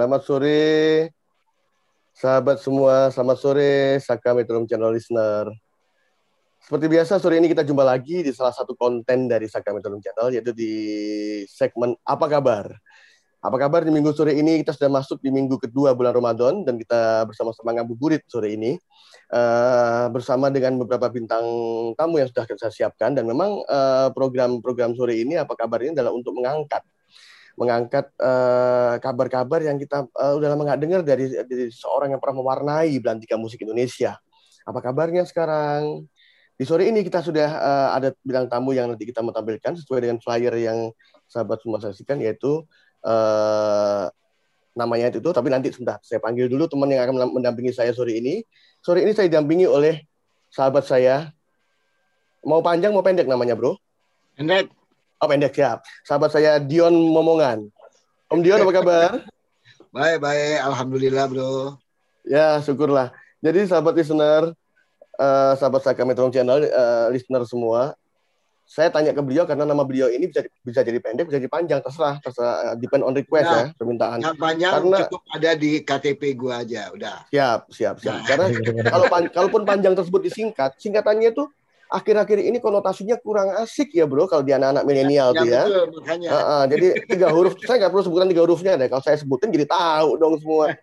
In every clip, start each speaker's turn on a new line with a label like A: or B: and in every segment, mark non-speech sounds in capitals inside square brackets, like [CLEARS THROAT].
A: Selamat sore sahabat semua, selamat sore Saka Metro Channel listener. Seperti biasa sore ini kita jumpa lagi di salah satu konten dari Saka Metro Channel yaitu di segmen Apa Kabar. Apa kabar di minggu sore ini kita sudah masuk di minggu kedua bulan Ramadan dan kita bersama-sama ngabuburit sore ini uh, bersama dengan beberapa bintang tamu yang sudah kita siapkan dan memang uh, program-program sore ini apa kabar ini adalah untuk mengangkat mengangkat eh, kabar-kabar uh, yang kita uh, udah lama nggak dengar dari, dari seorang yang pernah mewarnai belantika musik Indonesia. Apa kabarnya sekarang? Di sore ini kita sudah uh, ada bidang tamu yang nanti kita mau tampilkan sesuai dengan flyer yang sahabat semua saksikan yaitu uh, namanya itu, tapi nanti sebentar saya panggil dulu teman yang akan mendampingi saya sore ini. Sore ini saya didampingi oleh sahabat saya. Mau panjang mau pendek namanya, Bro?
B: Pendek.
A: Oh pendek siap. Sahabat saya Dion Momongan. Om Dion apa kabar? [LAUGHS]
B: baik baik, alhamdulillah bro.
A: Ya syukurlah. Jadi sahabat listener, uh, sahabat saya Metro Channel, uh, listener semua, saya tanya ke beliau karena nama beliau ini bisa bisa jadi pendek, bisa jadi panjang, terserah, terserah, depend on request ya, ya permintaan.
B: Yang panjang karena, cukup ada di KTP gua aja, udah.
A: Siap, siap, siap. Nah. Karena kalau pan, kalaupun panjang tersebut disingkat, singkatannya itu akhir-akhir ini konotasinya kurang asik ya bro kalau di anak-anak milenial ya, tuh ya. Betul, Uh, uh, jadi tiga huruf saya nggak perlu sebutan tiga hurufnya deh. Kalau saya sebutin jadi tahu dong semua.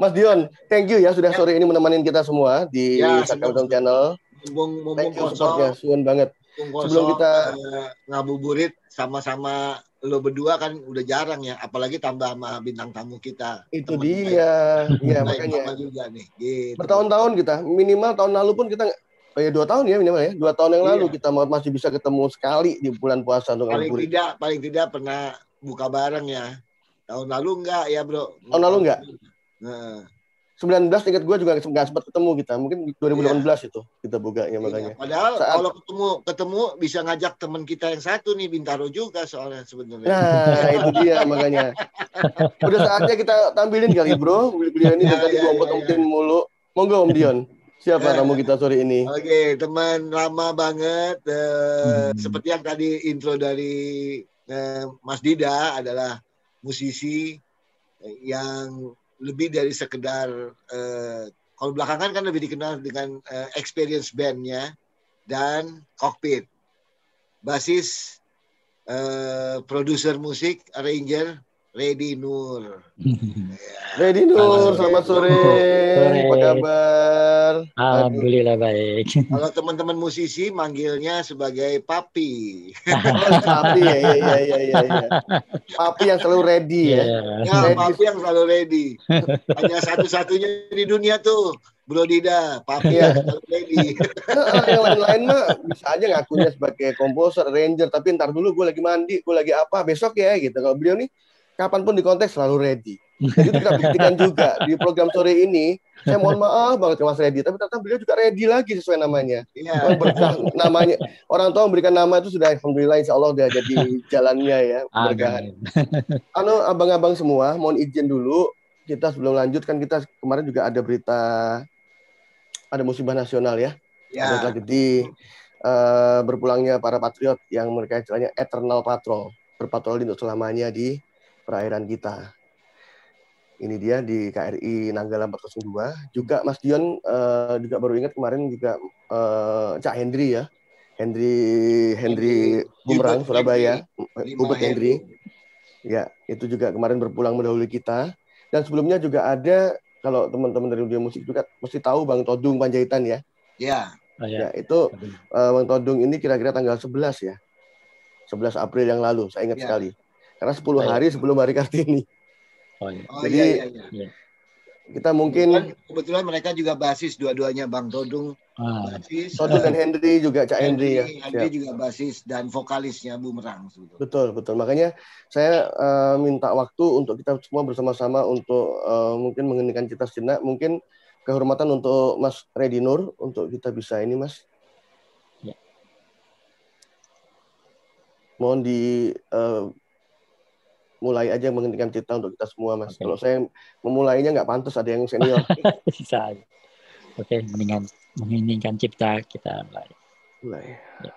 A: Mas Dion, thank you ya sudah ya. sore ini menemani kita semua di ya, Channel.
B: Mumpung, mumpung
A: thank you supportnya, suun banget.
B: Sebelum kita uh, ngabuburit sama-sama lo berdua kan udah jarang ya, apalagi tambah sama bintang tamu kita.
A: Itu dia, iya makanya. Juga nih, gitu. Bertahun-tahun kita, minimal tahun lalu pun kita Oh ya dua tahun ya minimal ya. Dua tahun yang lalu iya. kita masih bisa ketemu sekali di bulan puasa
B: untuk Paling ngabuburit. tidak, paling tidak pernah buka bareng ya. Tahun lalu enggak ya bro?
A: Tahun lalu enggak? Nah. 19 ingat gue juga nggak sempat ketemu kita. Mungkin 2018 iya. itu kita buka ya makanya. Iya.
B: Padahal Saat... kalau ketemu ketemu bisa ngajak teman kita yang satu nih Bintaro juga soalnya sebenarnya.
A: Nah itu dia makanya. Udah saatnya kita tampilin kali bro. Beliau ini ya, tadi ya, gue ya. mulu. Monggo Om Dion. Siapa tamu kita sore ini?
B: Oke, okay, teman lama banget. Uh, hmm. Seperti yang tadi intro dari uh, Mas Dida adalah musisi yang lebih dari sekedar uh, kalau belakangan kan lebih dikenal dengan uh, experience bandnya dan cockpit. Basis, uh, produser musik, arranger, Ready Nur. [LAUGHS]
A: Ready Nur, selamat sore. sore. Apa kabar?
C: Alhamdulillah baik. [LAUGHS]
B: Kalau teman-teman musisi manggilnya sebagai papi. [LAUGHS]
A: papi ya, ya, ya, ya, ya, ya. Papi yang selalu ready ya.
B: Yeah. Ya, ready. papi yang selalu ready. Hanya satu-satunya di dunia tuh. Bro Dida, papi ya. yang selalu ready.
A: Nah, yang lain-lain mah bisa aja ngakunya sebagai komposer, ranger, tapi ntar dulu gue lagi mandi, gue lagi apa, besok ya gitu. Kalau beliau nih kapan pun di konteks selalu ready. Jadi itu kita buktikan juga di program sore ini. Saya mohon maaf banget ke Mas Ready, tapi ternyata beliau juga ready lagi sesuai namanya. Iya. Berkah namanya. Orang tua memberikan nama itu sudah alhamdulillah insya Allah udah jadi jalannya ya berkahan. [LAUGHS] Anu abang-abang semua, mohon izin dulu kita sebelum lanjut kan kita kemarin juga ada berita ada musibah nasional ya. Ya. Ada di uh, berpulangnya para patriot yang mereka istilahnya eternal patrol berpatroli untuk selamanya di perairan kita. Ini dia di KRI Nanggala 402. Juga Mas Dion uh, juga baru ingat kemarin juga uh, Cak Hendri ya. Hendri Hendri Bumerang Surabaya. Ubud Hendri. Ya, itu juga kemarin berpulang mendahului kita. Dan sebelumnya juga ada kalau teman-teman dari dunia musik juga mesti tahu Bang Todung Panjaitan ya.
B: Ya.
A: Oh, ya. ya, itu uh, Bang Todung ini kira-kira tanggal 11 ya. 11 April yang lalu, saya ingat ya. sekali. Karena 10 hari sebelum hari Kartini.
B: Oh, iya. Oh, Jadi iya, iya, iya.
A: kita mungkin
B: kebetulan, kebetulan mereka juga basis dua-duanya Bang Todung
A: ah. basis Todung dan Henry juga Cak Henry,
B: Henry ya. Henry juga basis dan vokalisnya Bumerang
A: sebetulnya. Betul betul. Makanya saya uh, minta waktu untuk kita semua bersama-sama untuk uh, mungkin mengeningkan cita sejenak mungkin kehormatan untuk Mas Redi Nur untuk kita bisa ini Mas. Ya. Mohon di uh, mulai aja menghentikan cita untuk kita semua mas. Okay. Kalau saya memulainya nggak pantas ada yang senior. [LAUGHS]
C: Bisa. Oke, okay, mendingan menginginkan cipta kita mulai.
A: Mulai. Ya.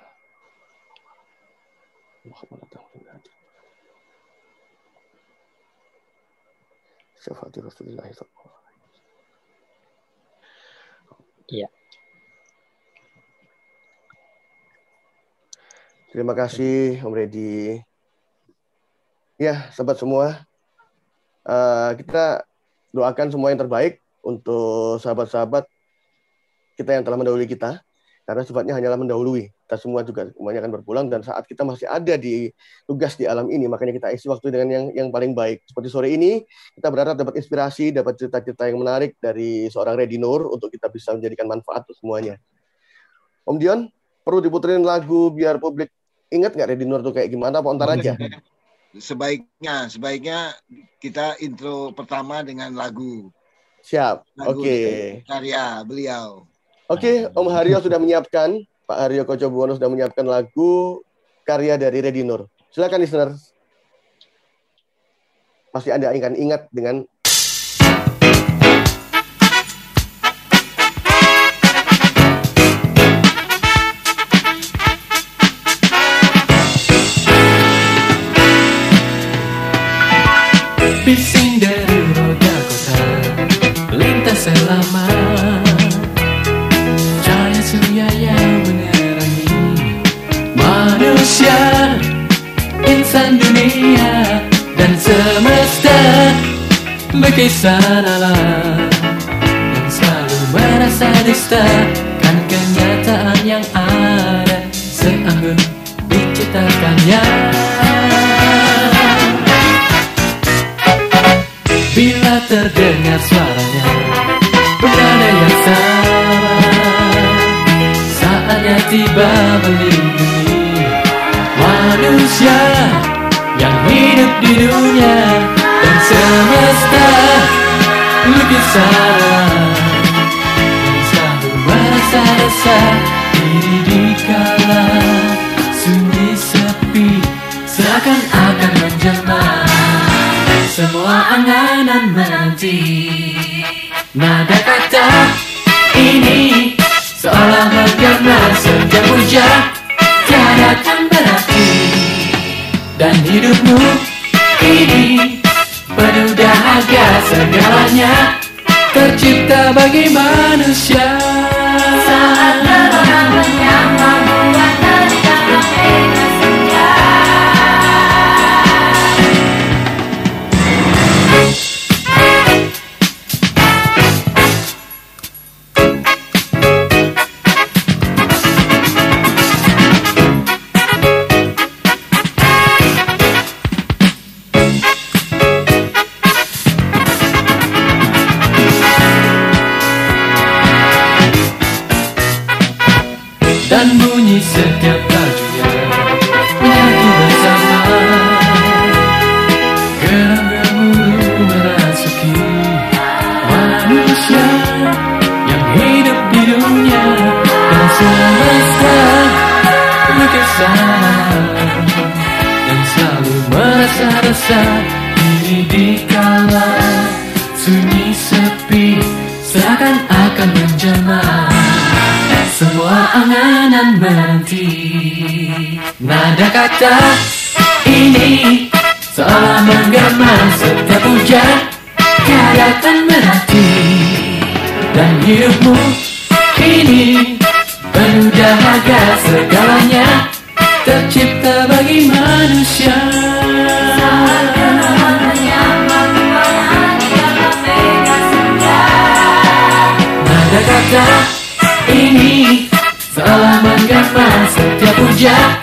C: Iya.
A: Terima kasih Om Redi. Ya, sahabat semua, uh, kita doakan semua yang terbaik untuk sahabat-sahabat kita yang telah mendahului kita, karena sifatnya hanyalah mendahului. Kita semua juga semuanya akan berpulang dan saat kita masih ada di tugas di alam ini, makanya kita isi waktu dengan yang yang paling baik. Seperti sore ini, kita berharap dapat inspirasi, dapat cerita-cerita yang menarik dari seorang Redi Nur untuk kita bisa menjadikan manfaat untuk semuanya. Om Dion, perlu diputerin lagu biar publik ingat nggak Redi Nur tuh kayak gimana? Apa ntar aja? [LAUGHS]
B: sebaiknya sebaiknya kita intro pertama dengan lagu.
A: Siap. Oke. Okay.
B: Karya beliau.
A: Oke, okay, Om Haryo sudah menyiapkan, Pak Haryo Kocobuwono sudah menyiapkan lagu karya dari Redinur. Silakan listener. Pasti Anda akan ingat dengan
D: Bising dari roda kota Lintas selama. Cahaya surya yang menerangi Manusia Insan dunia Dan semesta. Berkisar alam Yang selalu merasa dusta Kan kenyataan yang ada Seanggun diciptakannya terdengar suaranya. Bernada yang sama. Saatnya tiba melindungi Manusia Yang hidup di dunia Dan semesta Lukisan Yang selalu merasa resah Diri semua anganan menanti. Nada kata ini Seolah menggema sejak hujan Tiada kan berarti. Dan hidupmu ini Penuh dahaga segalanya. Tercipta bagi manusia
A: grandmassa, te abudia é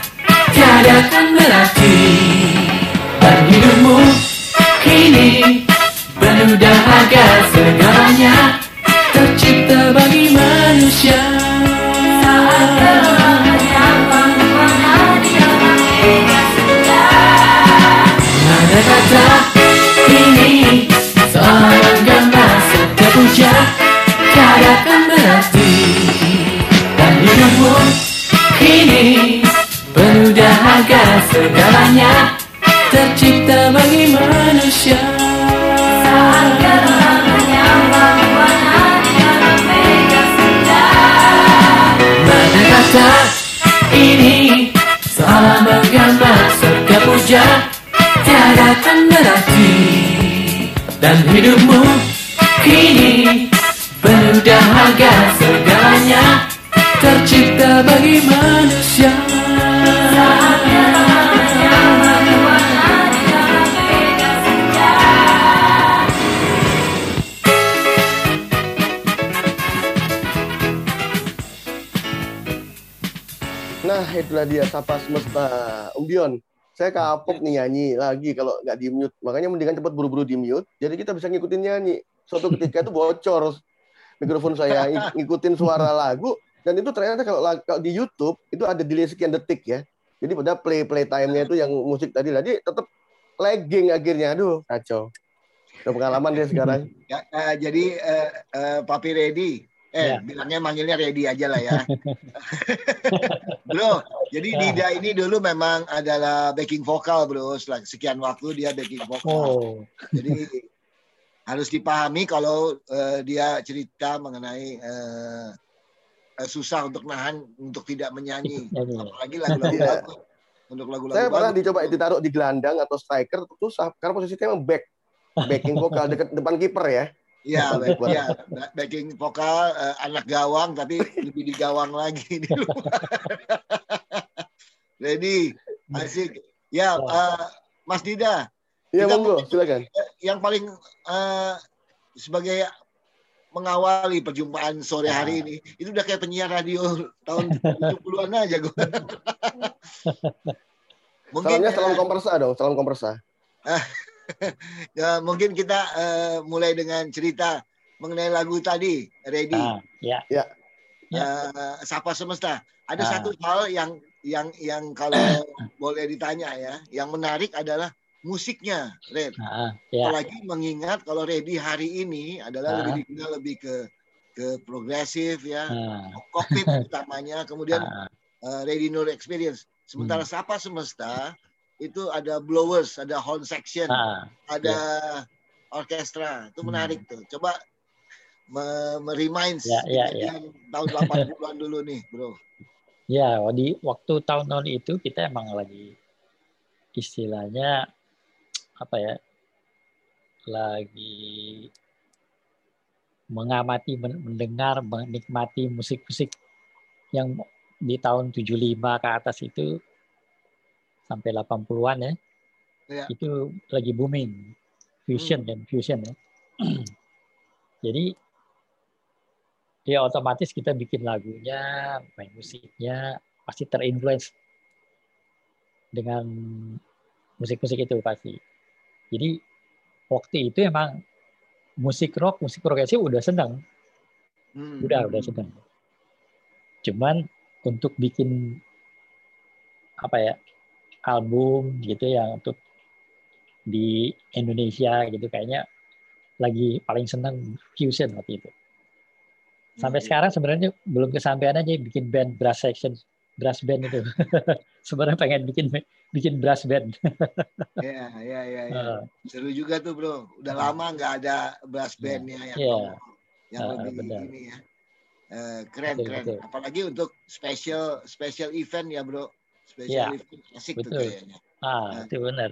A: saya kapok nih nyanyi lagi kalau nggak di mute. Makanya mendingan cepet buru-buru di mute. Jadi kita bisa ngikutin nyanyi. Suatu ketika itu bocor mikrofon saya ng- ngikutin suara lagu dan itu ternyata kalau, kalau di YouTube itu ada delay sekian detik ya. Jadi pada play play time-nya itu yang musik tadi tadi tetap lagging akhirnya. Aduh, kacau. Udah pengalaman dia sekarang. [LAUGHS]
B: Ya, eh, jadi eh, eh, Papi Ready, eh
C: Ya.
B: bilangnya manggilnya Ready aja lah ya. [LAUGHS] bro, jadi
C: Ya.
B: Dida ini dulu memang adalah backing vokal bro. Sekian waktu dia backing vokal.
C: Oh,
B: Jadi harus dipahami kalau eh, dia cerita mengenai eh, eh, susah untuk nahan untuk tidak menyanyi, [LAUGHS]
C: Nyanyi.
B: apalagi lagu-lagu bagus. Untuk lagu-lagu
A: Saya pernah dicoba ditaruh di gelandang atau striker susah karena posisinya emang back backing vokal dekat depan kiper ya.
B: Iya, back, ya, backing vokal eh, anak gawang tapi lebih di gawang lagi [LAUGHS] di luar. Jadi asik. Ya, eh, Mas Dida,
A: Iya monggo, silakan.
B: yang paling eh, sebagai mengawali perjumpaan sore hari ini itu udah kayak penyiar radio tahun 70-an aja gue. [LAUGHS] mungkin
A: Salamnya salam kompersa dong, salam kompersa. [LAUGHS]
B: ya, mungkin kita eh, mulai dengan cerita mengenai lagu tadi, Ready.
C: ah, ya.
B: eh, Sapa Semesta. Ada
C: Ah.
B: satu hal yang yang yang kalau [COUGHS] boleh ditanya ya, yang menarik adalah musiknya, Red.
C: Ah, ya.
B: Apalagi mengingat kalau Ready hari ini adalah
C: Ah.
B: lebih dikenal lebih ke ke progresif ya,
C: Ah,
B: kokpit [LAUGHS] utamanya, kemudian
C: ah,
B: eh, Ready Nur Experience. Sementara Sapa Semesta itu ada blowers, ada horn section,
C: ah.
B: ada orkestra. Itu
C: Hmm.
B: menarik tuh. Coba me- me-remind
C: Ya, ya,
B: kejadian tahun 80-an dulu nih, Bro.
C: Ya, di waktu tahun-tahun itu kita emang lagi istilahnya apa ya? Lagi mengamati, men- mendengar, menikmati musik-musik yang di tahun 75 ke atas itu sampai 80-an ya.
B: Ya.
C: Itu lagi booming. Fusion dan fusion ya. [CLEARS THROAT] Jadi ya otomatis kita bikin lagunya, main musiknya pasti terinfluence dengan musik-musik itu pasti. Jadi waktu itu emang musik rock, musik progresif udah seneng,
B: Hmm.
C: udah udah seneng. Cuman untuk bikin apa ya album gitu ya untuk di Indonesia gitu kayaknya lagi paling seneng fusion waktu itu. Sampai
B: Hmm.
C: sekarang sebenarnya belum kesampaian aja bikin band brass section, brass band itu. [LAUGHS] sebenarnya pengen bikin bikin brass band. [LAUGHS]
B: Ya, ya, ya, ya.
C: Eh,
B: Seru juga tuh, Bro. Udah lama nggak ada brass bandnya yang
C: Iya.
B: ngomong. yang
C: Ah,
B: lebih
C: benar.
B: ini ya. Eh, keren,
C: Betul,
B: keren.
C: betul.
B: Apalagi untuk special special event ya, Bro. Special event asik tuh
C: Betul.
B: kayaknya.
C: ah,
B: Nah.
C: itu benar.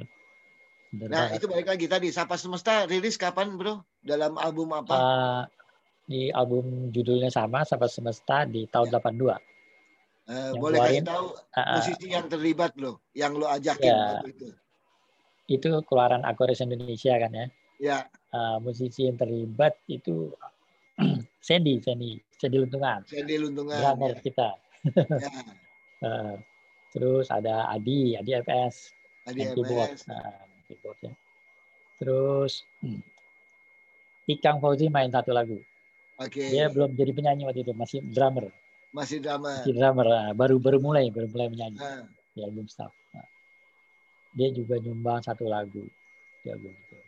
C: Benar
B: Nah,
C: banget.
B: itu balik lagi tadi Sapa Semesta rilis kapan, Bro? Dalam album apa?
C: Ah, di album judulnya sama Sahabat Semesta di tahun 82.
B: Eh,
C: yang
B: boleh kasih
C: keluarin,
B: tahu
C: Ah, ah,
B: musisi yang terlibat, Bro, yang lo ajakin
C: Ya.
B: itu.
C: itu keluaran Akores Indonesia kan ya.
B: Ya,
C: Ah, musisi yang terlibat itu [CLEARS THROAT] Sandy, Sandy, Sandy Luntungan,
B: Sandy Luntungan.
C: drummer
B: Ya.
C: kita.
B: Ya. [LAUGHS]
C: terus ada Adi, Adi FS,
B: Tadi
C: main keyboard,
B: MS.
C: Ah, keyboard ya. Terus hmm, Ikang Fauzi main satu lagu.
B: Oke.
C: Dia belum jadi penyanyi waktu itu, masih drummer,
B: Masih drama.
C: masih drummer, ah, baru baru mulai, baru mulai menyanyi.
B: Ah,
C: di album staff. Nah, dia juga nyumbang satu lagu di album itu.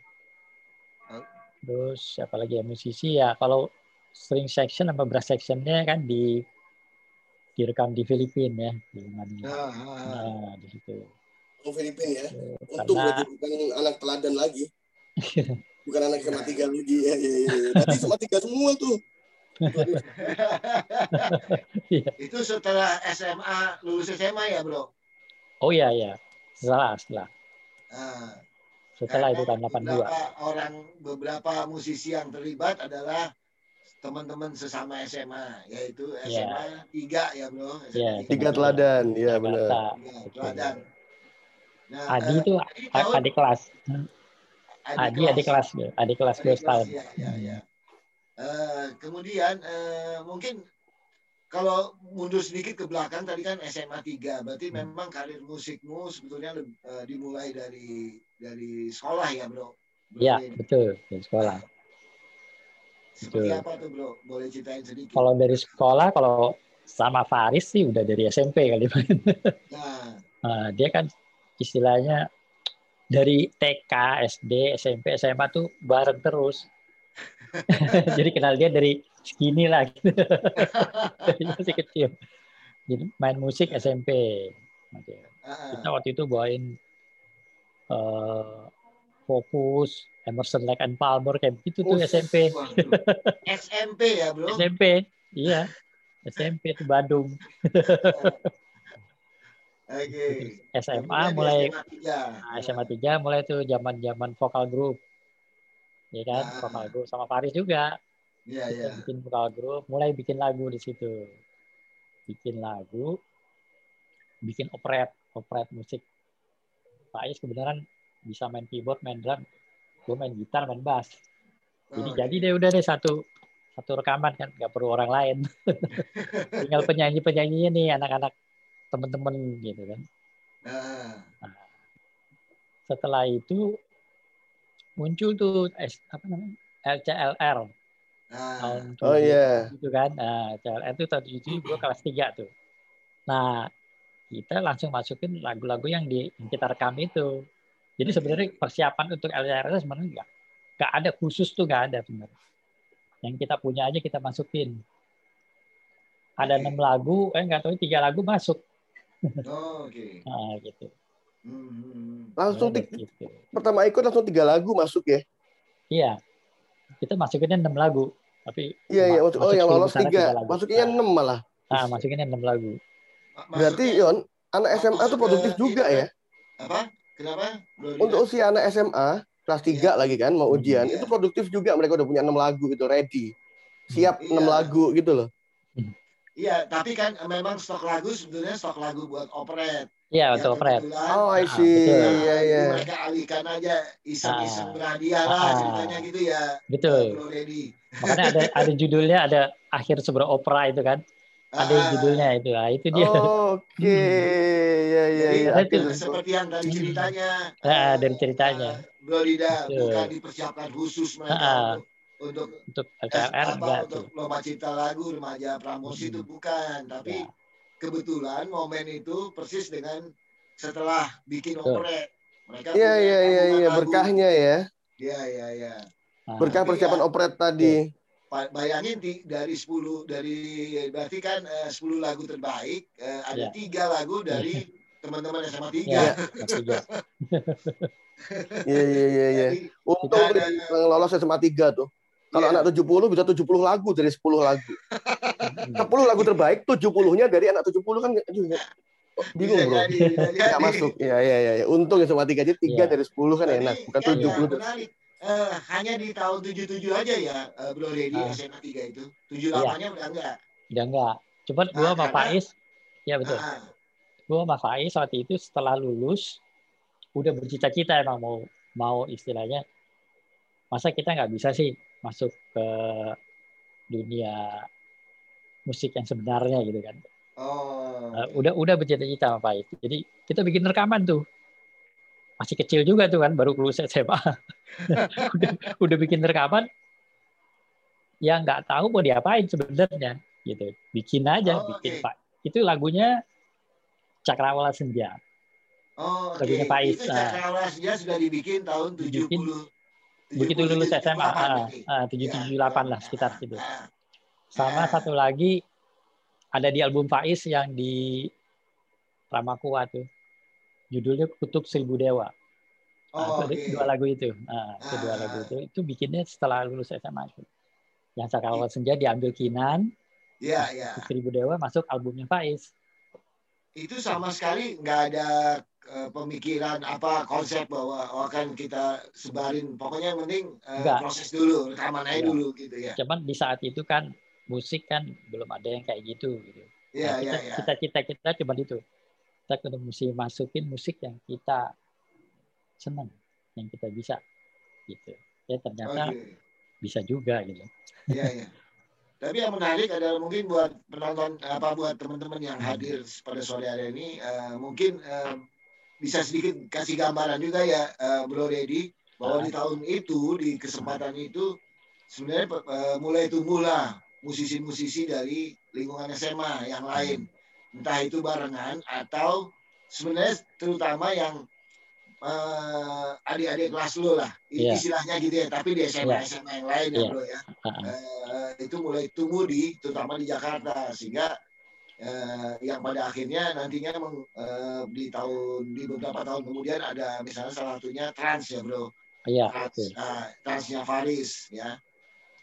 B: Oh.
C: Terus siapa lagi ya musisi ya kalau string section sama brass sectionnya kan di direkam di Filipina ya di Manila.
B: ah, ah, ah.
C: Nah di situ.
A: Oh Filipina ya.
C: Eh,
A: Untung
C: Karena
A: berarti bukan anak teladan lagi. [LAUGHS] Bukan anak SMA tiga lagi ya. ya, ya. Berarti SMA tiga semua tuh. [LAUGHS]
B: Itu setelah SMA, lulus SMA ya, Bro?
C: oh iya ya salah salah.
B: Ah.
C: setelah itu tahun 82
B: beberapa orang beberapa musisi yang terlibat adalah teman-teman sesama SMA yaitu
C: Iya.
B: SMA 3 ya bro SMA
C: Iya,
A: Tiga teladan, ya benar.
C: Jakarta.
B: Tiga, teladan. Nah,
C: Adi
B: eh,
C: itu
B: Adi tahun
C: adik kelas Adi adik kelas adik kelas setahun
B: kelas, ya, ya, ya. Eh, kemudian eh, mungkin kalau mundur sedikit ke belakang tadi kan SMA 3 berarti
C: Hmm.
B: memang karir musikmu sebetulnya eh, dimulai dari dari sekolah ya bro Bro
C: Iya betul dari sekolah
B: seperti
C: betul.
B: apa tuh bro boleh ceritain sedikit
C: kalau dari sekolah kalau sama Faris sih udah dari SMP kali
B: nah
C: Nah, dia kan istilahnya dari TK, SD, SMP, SMA tuh bareng terus. [LAUGHS] Jadi kenal dia dari segini lah gitu. [LAUGHS] dari masih kecil. Jadi main musik SMP.
B: Ah,
C: Kita waktu itu bawain eh, Fokus, Emerson Lake and Palmer kayak gitu tuh
B: Oh,
C: SMP.
B: waduh. SMP ya bro
C: SMP, iya. SMP tuh Bandung. [LAUGHS]
B: oke
C: SMA mulai
B: SMA 3
C: Nah, SMA 3 mulai tuh zaman-zaman vokal group. Ya kan,
B: Ah.
C: vokal group sama Faris juga.
B: iya
C: Kita
B: iya
C: bikin vokal group, mulai bikin lagu di situ. Bikin lagu, bikin operet, operet musik. Faiz kebenaran bisa main keyboard, main drum, gue main gitar, main bass. Jadi
B: Oke.
C: jadi deh udah deh satu satu rekaman kan, nggak perlu orang lain. [LAUGHS] Tinggal penyanyi-penyanyinya nih anak-anak temen-temen gitu kan.
B: nah
C: setelah itu muncul tuh S, apa namanya LCLR
B: nah
C: tahun
A: Oh
C: 70
A: iya.
C: gitu kan nah, LCLR itu tahun 77 gue kelas 3 tuh nah kita langsung masukin lagu-lagu yang di yang kita rekam itu jadi sebenarnya persiapan untuk itu sebenarnya nggak nggak ada khusus tuh nggak ada sebenarnya yang kita punya aja kita masukin ada enam lagu eh nggak tahu tiga lagu masuk
B: Oh, oke
C: nah gitu
B: Hmm.
A: Langsung
C: Mulai
A: ti-
C: dari situ.
A: pertama ikut langsung tiga lagu masuk ya.
C: Iya. Kita masukinnya 6 lagu. Tapi
A: Iya iya.
C: ma-
A: Maksud, oh
C: masuk
A: yang
C: 10
A: lolos tiga,
C: lagu.
A: masukinnya
C: Nah,
A: enam malah.
C: Nah, masukinnya 6 lagu.
B: Ma-
A: Berarti Yon, anak SMA tuh
B: masuk
A: produktif juga ya.
B: apa kenapa?
A: Untuk usia anak SMA kelas 3 lagi kan mau ujian,
B: Iya.
A: itu produktif juga mereka udah punya enam lagu gitu ready. Siap
B: Iya.
A: enam lagu gitu loh.
B: Iya, tapi kan memang stok lagu sebetulnya stok lagu buat operet.
C: Iya,
B: Ya,
C: untuk operet.
A: Oh, I
C: Ah,
A: see.
C: betul.
B: nah,
A: Iya
B: itu
A: iya.
B: Mereka alihkan aja iseng-iseng
C: Ah.
B: berhadiah lah
C: Ah.
B: ceritanya gitu ya.
C: Betul. Makanya ada ada judulnya ada akhir sebuah opera itu kan. Ada
B: Ah,
C: judulnya itu. Nah, itu dia.
A: Oke. Iya iya
B: Jadi
A: iya.
C: Ada
A: Akhir-
C: tuh.
B: seperti yang tadi ceritanya.
C: Ah,
B: eh,
C: dari ceritanya.
B: eh, Bro Dida
C: Betul.
B: bukan dipersiapkan khusus mereka
C: Ah.
B: untuk untuk eh,
C: LCLR
B: apa
C: enggak
B: untuk
C: tuh.
B: lomba cipta lagu remaja pramosi
C: Hmm.
B: itu bukan, tapi
C: Ya.
B: kebetulan momen itu persis dengan setelah bikin operet. Mereka
A: Iya
B: punya
A: iya iya iya berkahnya ya.
B: Iya iya iya.
A: Berkah persiapan
B: ya-
A: operet tadi.
B: Pa- Bayangin ti- dari 10 dari berarti kan eh, 10 lagu terbaik eh, ada
C: Iya.
B: tiga lagu dari [LAUGHS] teman-teman SMA 3.
C: Iya, ketiga.
A: Iya iya iya iya. Untung tuh
B: ada-
A: yang lolos SMA 3 tuh. Kalau
B: Iya.
A: anak 70 bisa 70 lagu dari 10 lagu. [LAUGHS] 10 lagu terbaik 70-nya dari anak 70 kan aduh, ya. Oh, bingung
B: bisa
A: bro.
B: jadi, bisa
A: masuk. Iya iya iya. iya. Untung ya SMA 3 aja 3
C: Iya.
A: dari 10 kan enak. Bukan 70.
B: yang menarik, eh, hanya di tahun 77 aja ya eh, Bro Dedi
C: Ah.
B: SMA 3 itu. 78-nya udah enggak.
C: Udah enggak. Cuman gua
B: Nah,
C: sama
B: karena-
C: Faiz, ya betul.
B: Ah,
C: gue sama Faiz waktu itu setelah lulus udah bercita-cita emang mau mau istilahnya masa kita nggak bisa sih masuk ke dunia musik yang sebenarnya gitu kan
B: Oh.
C: Nah, udah udah bercita-cita sama Faiz jadi kita bikin rekaman tuh masih kecil juga tuh kan baru lulus SMA [LAUGHS] udah udah bikin rekaman yang nggak tahu mau diapain sebenarnya gitu bikin aja
B: Oh,
C: bikin
B: oke.
C: Pak itu lagunya Cakrawala Senja
B: Oh, oke.
C: Lagunya Faiz,
B: Itu. Cakrawala dia sudah dibikin tahun 70.
C: Dibikin begitu lulus
B: 77,
C: SMA ah,
B: 78
C: ah,
B: berarti.
C: 778
B: Ya,
C: lah sekitar
B: ah,
C: situ.
B: ah.
C: Sama
B: Ah.
C: satu lagi ada di album Faiz yang di Ramakua tuh. Judulnya Kutub Seribu Dewa. Nah,
B: Oh,
C: ada
B: oke.
C: dua lagu itu. Nah, itu dua
B: Ah.
C: lagu itu. Itu bikinnya setelah lulus SMA itu. Yang Cakrawala Senja diambil Kinan,
B: Iya, iya.
C: Kutub Seribu Dewa masuk albumnya Faiz.
B: Itu sama sekali nggak ada eh, pemikiran apa konsep bahwa oh, akan kita sebarin pokoknya yang penting eh,
C: Enggak.
B: proses dulu rekaman aja
C: Enggak.
B: dulu gitu ya
C: Cuman di saat itu kan musik kan belum ada yang kayak gitu. gitu.
B: iya
C: Nah,
B: iya
C: kita,
B: iya
C: kita kita kita cuma itu. Kita kudu mesti masukin musik yang kita senang, yang kita bisa, gitu. Ya ternyata
B: Oke.
C: bisa juga gitu.
B: Iya, iya. Tapi yang menarik adalah mungkin buat penonton apa buat teman-teman yang hadir pada sore hari ini eh, mungkin eh, bisa sedikit kasih gambaran juga ya eh, Bro Dedi bahwa di tahun itu di kesempatan itu sebenarnya eh, mulai tumbuhlah musisi-musisi dari lingkungan SMA yang lain entah itu barengan atau sebenarnya terutama yang eh, adik-adik kelas lu lah
C: Iya.
B: istilahnya gitu ya tapi di SMA
C: Iya.
B: SMA yang lain ya
C: Iya.
B: bro ya
C: ah.
B: eh, itu mulai tumbuh di terutama di Jakarta sehingga eh, yang pada akhirnya nantinya meng- eh, di tahun di beberapa tahun kemudian ada misalnya salah satunya trans ya bro
C: Iya,
B: trans ah, transnya Faris ya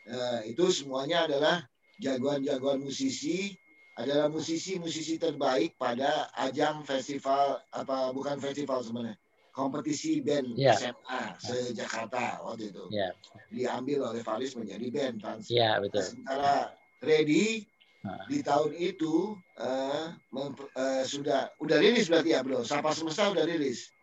B: Eh, itu semuanya adalah jagoan-jagoan musisi adalah musisi-musisi terbaik pada ajang festival apa bukan festival sebenarnya kompetisi band
C: Iya.
B: SMA se Jakarta waktu itu
C: Iya,
B: diambil oleh Faris menjadi band trans
C: iya betul.
B: sementara Ready
C: Nah.
B: di tahun itu eh, mem- eh, sudah udah rilis berarti ya bro Sapa Semesta udah rilis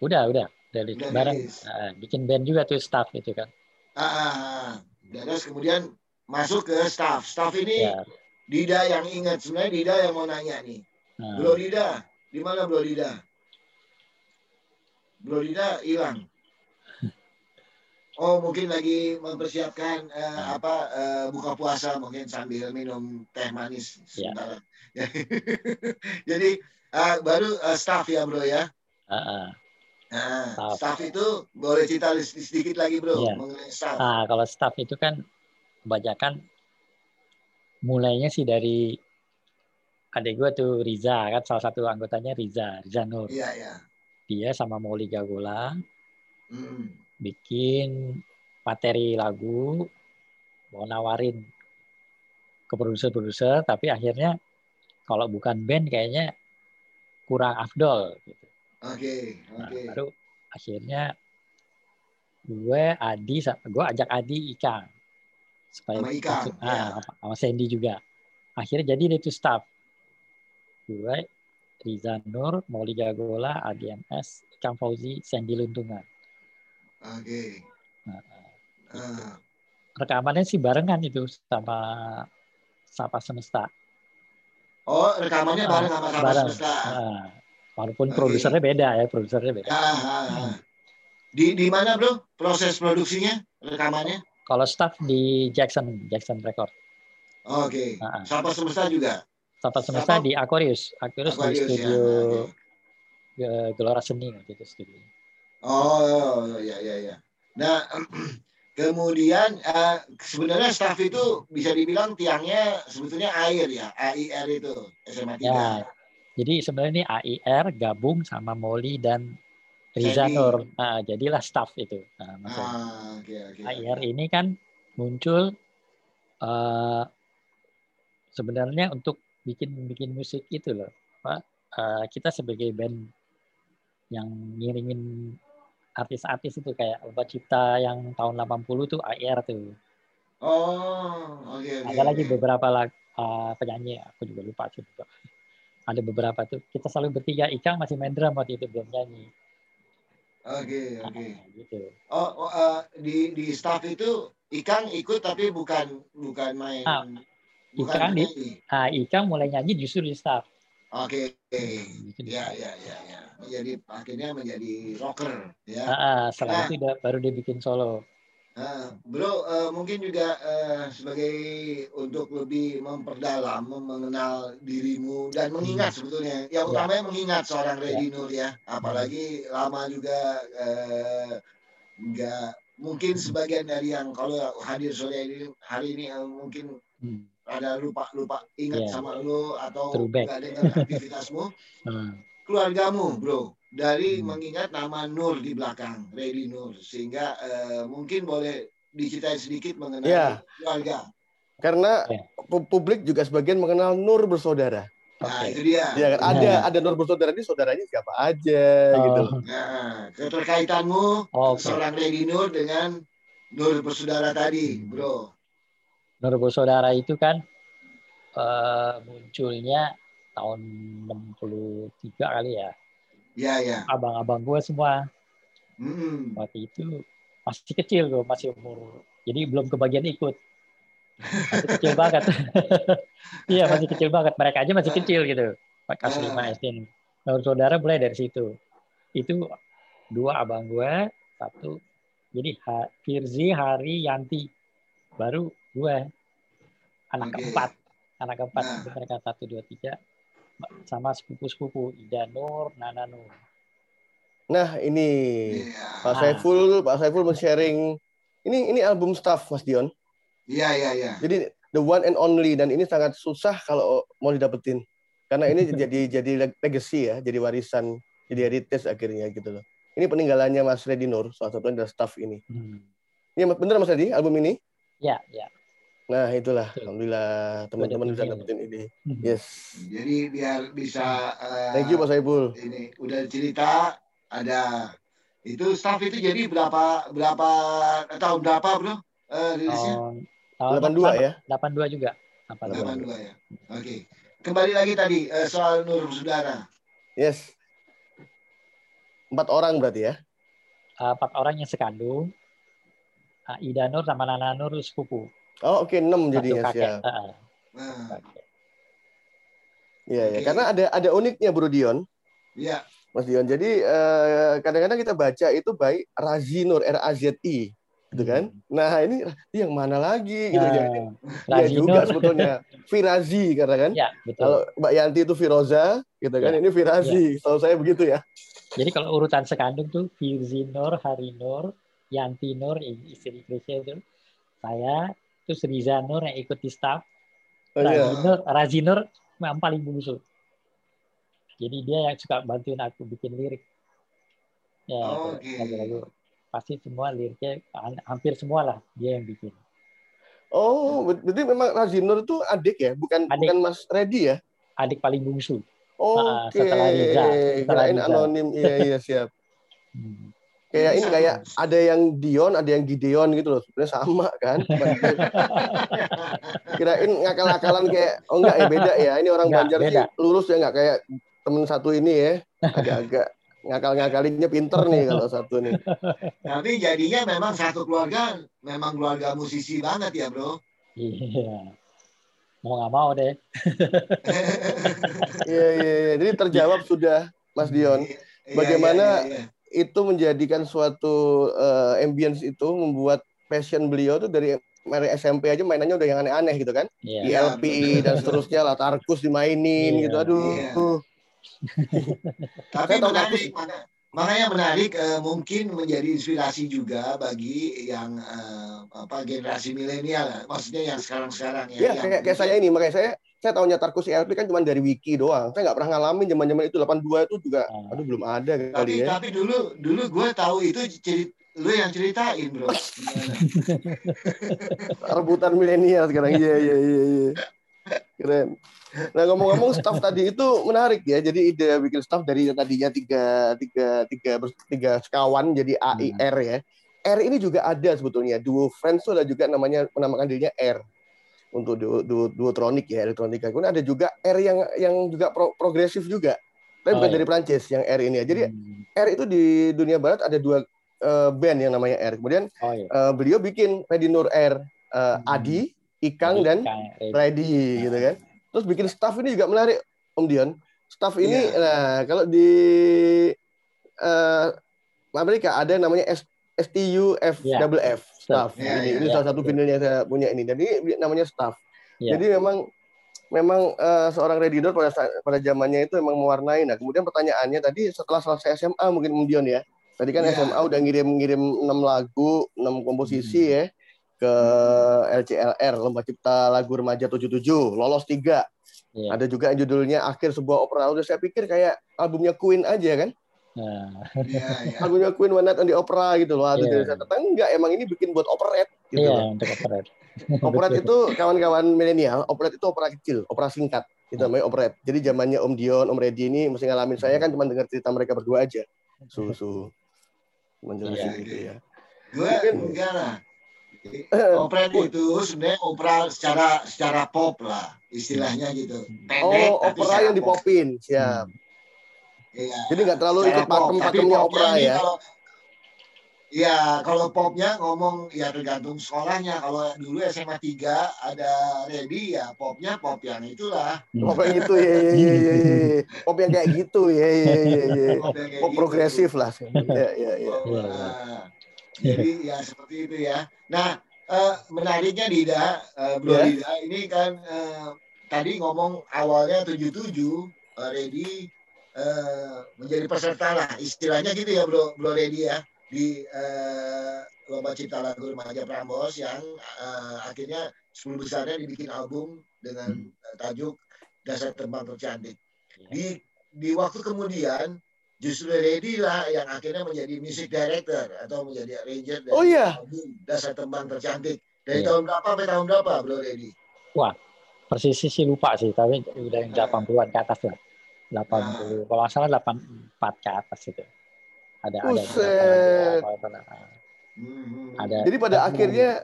C: Udah, udah. Dari
B: Udah
C: bareng
B: rilis.
C: ah, bikin band juga tuh staff itu kan.
B: ah, ah, ah. Dan terus kemudian masuk ke staff staff ini
C: Ya.
B: Dida yang ingat sebenarnya Dida yang mau nanya nih
C: Nah,
B: Bro Dida di mana Bro Dida Bro Dida hilang [LAUGHS] Oh mungkin lagi mempersiapkan eh,
C: Nah.
B: apa eh, buka puasa mungkin sambil minum teh manis
C: Ya.
B: sebentar. [LAUGHS] Jadi eh, baru eh, staff ya bro ya.
C: ah, ah.
B: Nah,
C: Staff.
B: staff itu boleh cerita sedikit lagi bro
C: Iya.
B: mengenai staff.
C: Ah, kalau staff itu kan kebanyakan mulainya sih dari adik gue tuh Riza kan salah satu anggotanya Riza Riza Nur
B: Iya ya.
C: dia sama Molly Gagola
B: Hmm.
C: bikin materi lagu mau nawarin ke produser-produser tapi akhirnya kalau bukan band kayaknya kurang afdol gitu.
B: Oke
C: Nah,
B: oke.
C: baru akhirnya gue Adi gue ajak Adi Ikang supaya
B: Sama Ikang,
C: masuk-
B: ya.
C: ah, sama- Sandy juga akhirnya jadi itu staff gue Riza Nur Molly Gagola Adi MS Ikang Fauzi Sandy Luntungan
B: Oke.
C: Nah,
B: Ah,
C: rekamannya sih barengan itu sama Sapa Semesta
B: Oh rekamannya bareng sama Sapa
C: bareng
B: Semesta.
C: Nah, walaupun
B: Oke.
C: produsernya beda ya produsernya beda
B: Ah, ah, ah. Di di mana bro proses produksinya rekamannya?
C: Kalau staff di Jackson Jackson Record
B: Oke.
C: Ah, ah.
B: Sapa Semesta juga.
C: Sapa Semesta
B: Siapa?
C: di Aquarius Aquarius, di
B: Aquarius, ya.
C: studio
B: Oke.
C: eh, Gelora Seni waktu itu studio
B: Oh ya ya ya. Nah [CLEARS THROAT] kemudian eh, sebenarnya staff itu bisa dibilang tiangnya sebetulnya air ya AIR itu SMA 3.
C: Ya, jadi sebenarnya ini AIR gabung sama Molly dan Riza
B: Sandy.
C: Nur. Nah, jadilah staff itu. Nah, maksudnya
B: Ah oke oke.
C: AIR ini kan muncul eh, sebenarnya untuk bikin bikin musik itu loh. Pak, Eh, kita sebagai band yang ngiringin artis-artis itu kayak Obat Cipta yang tahun 80 tuh AIR tuh.
B: Oh oke oke.
C: Ada lagi
B: oke.
C: beberapa lag- eh, penyanyi, aku juga lupa sih. Ada beberapa tuh. Kita selalu bertiga, Ikang masih main drum waktu itu belum nyanyi.
B: Oke oke.
C: Nah, gitu.
B: Oh, oh, eh, di di staff itu Ikang ikut tapi bukan bukan main.
C: Ah,
B: bukan
C: Ikang di-. Nah, Ikang mulai nyanyi justru di staff.
B: Oke.
C: Gitu di
B: Ya
C: staff.
B: ya ya ya. Menjadi akhirnya menjadi rocker ya.
C: Ah, ah, setelah
B: Nah.
C: itu baru dia bikin solo.
B: Nah, bro, eh, mungkin juga eh, sebagai untuk lebih memperdalam, mengenal dirimu dan mengingat sebetulnya, yang
C: Ya.
B: utamanya mengingat seorang Reddy Nur ya, apalagi lama juga eh, nggak mungkin sebagian dari yang kalau hadir sore ini hari ini eh, mungkin
C: Hmm.
B: ada lupa lupa ingat
C: Ya.
B: sama lo atau nggak dengar aktivitasmu,
C: Hmm. [LAUGHS]
B: keluargamu, bro, dari
C: Hmm.
B: mengingat nama Nur di belakang, Reddy Nur, sehingga eh, mungkin boleh diceritain sedikit mengenai
A: Ya.
B: keluarga.
A: Karena
C: Ya.
A: pu- publik juga sebagian mengenal Nur bersaudara.
B: Nah, itu dia.
A: Ya kan ada
C: Iya.
A: ada Nur bersaudara ini saudaranya siapa aja
C: Oh.
A: gitu.
B: Nah, keterkaitanmu
C: Oke.
B: seorang Lady Nur dengan Nur bersaudara tadi, bro.
C: Nur bersaudara itu kan eh, munculnya tahun 63 kali ya.
B: Ya, ya.
C: Abang-abang gue semua
B: Mm-mm.
C: waktu itu masih kecil gue, masih umur. Jadi belum kebagian ikut. Masih kecil banget. [LAUGHS] Iya, masih kecil banget. Mereka aja masih kecil gitu. Kelas
B: Ah.
C: 5 SD. nih. Nur saudara mulai dari situ. Itu dua abang gue, satu. Jadi Ha- Firzi, Hari, Yanti. Baru gue. Anak
B: Oke.
C: keempat. Anak keempat.
B: Nah.
C: Mereka satu, dua, tiga. Sama sepupu-sepupu. Ida Nur, Nana Nur.
A: Nah ini
B: Iya.
A: Pak
C: Ah.
A: Saiful Pak Saiful men-sharing ini ini album staff Mas Dion.
B: Iya, iya, iya.
A: Jadi the one and only dan ini sangat susah kalau mau didapetin karena ini [LAUGHS] jadi jadi leg- legacy ya, jadi warisan, jadi heritage akhirnya gitu loh. Ini peninggalannya Mas Redi Nur, salah satunya adalah staff ini.
C: Hmm.
A: Ini bener Mas Redi album ini?
C: Ya, ya.
A: Nah itulah, alhamdulillah teman-teman bisa dapetin ini.
C: Hmm.
A: Yes,
B: Jadi biar bisa eh,
A: thank you Pak Saiful.
B: ini udah cerita ada itu staff itu jadi berapa berapa tahun berapa bro eh, rilisnya
C: Tahun, tahun
A: 82 ya.
C: 82 juga. 82.
B: 82 ya oke kembali lagi tadi eh, soal Nur saudara
A: Yes. Empat orang berarti ya.
C: Uh, empat orang yang sekandung. Uh, Ida Nur sama Nana Nur sepupu.
A: Oh oke enam
C: Satu
A: jadinya
C: kakek.
A: siap.
C: Uh,
B: nah.
A: Iya ya,
B: Oke.
A: karena ada ada uniknya Bro Dion.
B: ya
A: Mas Dion. Jadi eh, kadang-kadang kita baca itu baik Razi Nur R A Z I gitu kan. Nah, ini ini yang mana lagi gitu
C: Nah,
A: ya. Iya
C: Razi
A: juga sebetulnya. [LAUGHS] Firazi karena kan.
C: Ya, betul.
A: Kalau Mbak Yanti itu Firoza gitu kan.
C: Ya.
A: Ini Firazi. Tahu saya begitu ya.
C: Jadi kalau urutan sekandung tuh Firzi Nur, Hari Nur, Yanti Nur, istri Krisya itu. Saya, terus Riza Nur yang ikut di staff.
A: Oh, iya.
C: Razi Nur, Razi Nur yang paling bungsu. Jadi dia yang suka bantuin aku bikin lirik. Ya,
B: Oke.
C: lagu-lagu. Pasti semua liriknya, ha- hampir semua lah dia yang bikin.
A: Oh, ber- berarti memang Razi Nur itu adik ya, bukan
C: Adik.
A: bukan Mas Redi ya?
C: Adik paling bungsu.
A: Oke.
C: setelah Riza, setelah Riza.
A: anonim. Iya, iya, siap. [LAUGHS]
C: Hmm.
A: Kayak ini kayak ada yang Dion, ada yang Gideon gitu loh. Sebenarnya sama kan? [LAUGHS] Kirain ngakal-ngakalan kayak oh enggak ya beda ya. Ini orang
C: Enggak,
A: Banjar sih
C: beda.
A: lurus ya enggak kayak temen satu ini ya. Agak-agak ngakal-ngakalinnya pinter nih kalau satu nih.
B: tapi jadinya memang satu keluarga memang keluarga musisi banget ya bro
C: Iya. Mau nggak mau deh.
A: Iya iya iya. Jadi terjawab sudah Mas Dion.
B: Iya,
A: Bagaimana-
B: iya, iya, iya.
A: Itu menjadikan suatu eh, ambience itu membuat passion beliau tuh dari dari SMP aja mainannya udah yang aneh-aneh gitu kan.
C: Iya.
B: Iya.
A: ILP dan seterusnya lah Tarkus dimainin
C: Iya.
A: gitu. Aduh.
B: Iya. [LAUGHS] Tapi menarik, maka- makanya menarik eh, mungkin menjadi inspirasi juga bagi yang eh, apa generasi milenial, maksudnya yang sekarang-sekarang ya.
A: Iya,
B: yang
A: kayak, kayak saya ini, makanya saya saya tahunya Tarkus ILP kan cuma dari wiki doang. Saya nggak pernah ngalamin zaman-zaman itu 82 itu juga
C: Ah.
A: aduh belum ada
B: Tapi
A: kali ya.
B: tapi dulu dulu gue tahu itu cerit, lu yang ceritain bro. [LAUGHS]
A: Rebutan milenial sekarang. Iya iya iya iya. Keren. Nah ngomong-ngomong staff tadi itu menarik ya. Jadi ide bikin staff dari tadinya tiga tiga tiga tiga sekawan jadi A I R ya. R ini juga ada sebetulnya. Duo Friends itu ada juga namanya menamakan dirinya R untuk duo, duo, duotronic ya elektronika. Kemudian ada juga R yang yang juga pro- progresif juga. Tapi
C: Oh,
A: bukan
C: iya.
A: dari Prancis yang R ini ya. Jadi
C: Hmm.
A: R itu di dunia barat ada dua eh, band yang namanya R. Kemudian
C: Oh iya.
A: eh, beliau bikin Ready Nur R,
C: Hmm.
A: Adi, Ikang dan
C: Kang Red.
A: Ready gitu kan. Terus bikin staff ini juga menarik Om Dion. Staff ini
B: Iya.
A: nah kalau di eh, Amerika ada yang namanya S STUF
C: Iya.
A: double F staff.
B: Iya,
A: ini
B: iya,
A: ini
C: iya.
A: salah satu vinyl yang saya punya ini. Ini namanya staff.
C: Iya.
A: Jadi memang memang eh, seorang Ready Nur pada pada zamannya itu memang mewarnai. Nah, kemudian pertanyaannya tadi setelah selesai SMA mungkin Om Dion ya. Tadi kan
B: Iya.
A: SMA udah ngirim-ngirim 6 lagu, 6 komposisi
C: Hmm.
A: ya ke LCLR Lomba Cipta Lagu Remaja 77, lolos 3.
C: Iya.
A: Ada juga yang judulnya Akhir Sebuah Opera. Udah saya pikir kayak albumnya Queen aja kan.
C: Nah,
B: Iya, iya.
A: lagunya Queen One Night on the Opera gitu loh. Aduh,
C: Iya.
A: saya datang enggak emang ini bikin buat operet gitu
C: iya
A: loh.
C: untuk operet. [LAUGHS]
A: Operet itu kawan-kawan milenial, operet itu opera kecil, opera singkat. Itu namanya operet. Jadi zamannya Om Dion, Om Reddy ini mesti ngalamin. Saya kan cuma dengar cerita mereka berdua aja. Susu. Cuma jelasin
C: Iya.
A: gitu ya.
B: Gue enggak lah. Opera itu sebenarnya opera secara secara pop lah istilahnya gitu. Pendek
A: Oh, opera yang
B: pop.
A: dipopin. Siap.
B: Iya.
A: Jadi nggak terlalu ikut pakem-pakemnya opera
B: ini
A: ya.
B: Kalau, ya kalau popnya ngomong ya tergantung sekolahnya. Kalau dulu SMA 3 ada ready ya popnya pop yang itulah.
C: Hmm.
A: Pop yang gitu ya, ya, ya, ya, ya. Pop yang kayak gitu ya, ya, ya, ya.
B: Pop
A: Pop
B: gitu.
A: progresif lah. Ya, ya, ya.
B: Oh,
C: Iya, iya.
B: nah. Jadi ya seperti itu ya. Nah, eh, menariknya Dida, eh, Bro
A: Ya.
B: Dida, ini kan eh, tadi ngomong awalnya 77 eh, Ready eh, menjadi peserta lah, istilahnya gitu ya Bro Bro Ready ya di eh, lomba cipta lagu remaja Prambos yang eh, akhirnya 10 besarnya dibikin album dengan eh, tajuk Dasar Tembang Tercantik. Di di waktu kemudian justru Reddy lah yang akhirnya menjadi music director atau menjadi arranger dari
A: Oh iya.
B: album Dasar Tembang Tercantik. Dari
C: Iya.
B: tahun berapa sampai tahun berapa, Bro Reddy?
C: Persis sih lupa sih, tapi udah yang 80-an ke atas lah. 80, kalau nggak salah 84 ke atas itu. Ada ada lagu, apa- apa-
B: Hmm.
C: ada
A: Jadi pada akhirnya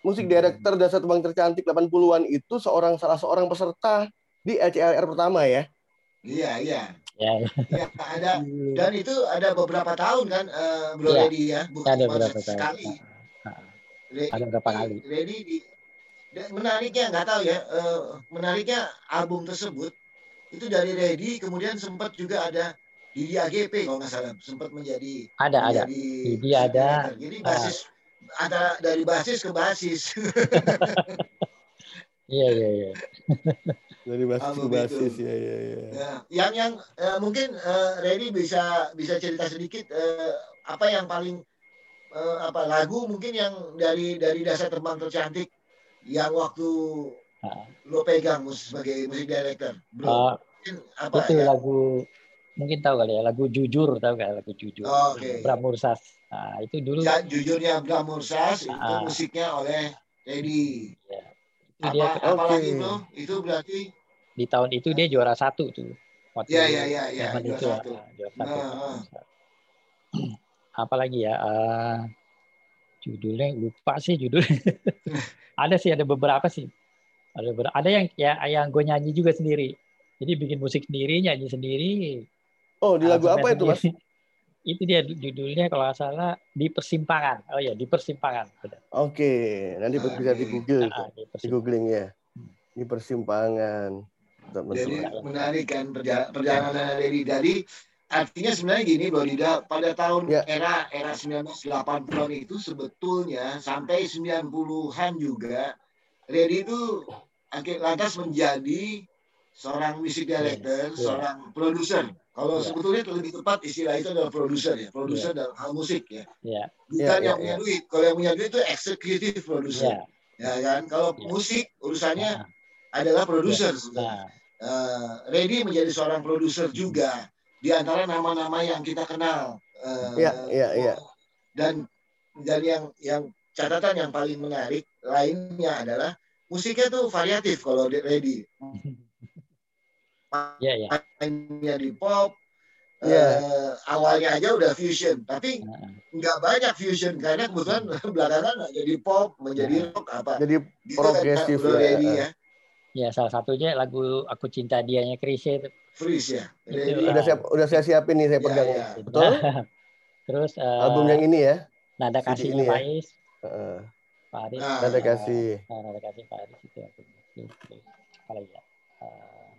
A: musik director dasar tembang tercantik 80-an itu seorang salah seorang peserta di LCLR pertama ya.
B: Iya, iya.
C: ya
B: Iya, ada dan itu ada beberapa tahun kan eh, Bro
C: Iya.
B: Reddy ya, bukan
C: ada
B: cuma
C: beberapa
B: sekali. Reddy-
C: Ada berapa kali?
B: Reddy di menariknya nggak tahu ya, eh, menariknya album tersebut itu dari Reddy kemudian sempat juga ada di AGP kalau nggak salah sempat menjadi
C: Ada ada.
B: menjadi
C: Didi ada.
B: Jadi basis ada dari basis ke basis. [LAUGHS]
C: Iya iya iya.
A: Dari basis ke
B: Album
A: basis
B: itu.
A: ya ya ya.
B: Ya, yang yang eh, mungkin eh, Reddy bisa bisa cerita sedikit eh, apa yang paling eh, apa lagu mungkin yang dari dari dasar terbang tercantik yang waktu
C: Ah.
B: Lo pegang sebagai musik director, bro.
C: Ah,
B: Mungkin apa
C: itu
B: ya?
C: lagu mungkin tahu kali ya lagu jujur tahu nggak lagu jujur
B: Oh, oke.
C: Bram Mursas nah, itu dulu
B: Ya, jujurnya Bram Mursas itu
C: Ah.
B: musiknya oleh Reddy.
C: itu dia
B: Apa, apalagi
A: Oke.
B: bro? Itu berarti
C: di tahun itu dia juara satu tuh waktu
B: Ya, ya, ya, ya,
C: zaman
B: juara
C: itu
B: satu.
C: ah, juara satu
B: Nah, [CLEARS THROAT]
C: apalagi ya ah, judulnya lupa sih judulnya [LAUGHS] ada sih ada beberapa sih ada ada yang ya yang gue nyanyi juga sendiri jadi bikin musik sendiri nyanyi sendiri
A: Oh, di lagu apa itu, Mas? [LAUGHS]
C: itu dia judulnya kalau nggak salah di persimpangan oh ya di persimpangan.
A: Oke, nanti bisa di Google,
C: Ah, di
A: di
C: persimpangan.
A: googling ya. Di persimpangan.
B: Jadi menarik kan perja- perjalanan Reddy dari artinya sebenarnya gini Bro Dida pada tahun
A: Ya.
B: era era 1980-an itu sebetulnya sampai 90-an juga Reddy itu akhir lantas menjadi seorang music director,
C: Ya.
B: seorang produser. Kalau
C: Ya.
B: sebetulnya lebih tepat istilah itu adalah produser ya, produser dalam hal musik ya.
C: ya
B: Bukan
A: ya,
B: yang punya
A: ya.
B: duit. Kalau yang punya duit itu executive producer.
C: ya
B: Ya kan? Kalau
C: Ya.
B: musik urusannya
C: nah,
B: adalah produser sebenarnya.
C: nah,
B: Eh, Reddy menjadi seorang produser juga di antara nama-nama yang kita kenal. Eh,
A: Iya, iya, iya.
B: Dan dan yang yang catatan yang paling menarik lainnya adalah musiknya tuh variatif kalau di Reddy. [LAUGHS]
C: ya ya
B: Mainnya di pop,
A: Iya.
B: eh, awalnya aja udah fusion, tapi nggak banyak fusion karena kebetulan [LAUGHS] belakangan jadi pop, menjadi rock apa.
A: Jadi
B: Gitu kan,
A: progresif
B: Bro
A: ya.
B: Reddy ya.
C: ya salah satunya lagu aku cinta dianya Krisye itu
B: Freeze ya.
C: Itu,
B: Reddy.
A: udah siap, udah saya siapin nih saya
B: Iya,
A: pegang.
B: iya.
A: Betul? [LAUGHS]
C: terus eh,
A: Album yang ini ya.
C: nada kasih
A: ini ya?
C: Faiz
A: Heeh.
C: Faris
B: Ah.
A: Nada kasih.
C: Nah, nada kasih Faris itu aku lagi ya Eh,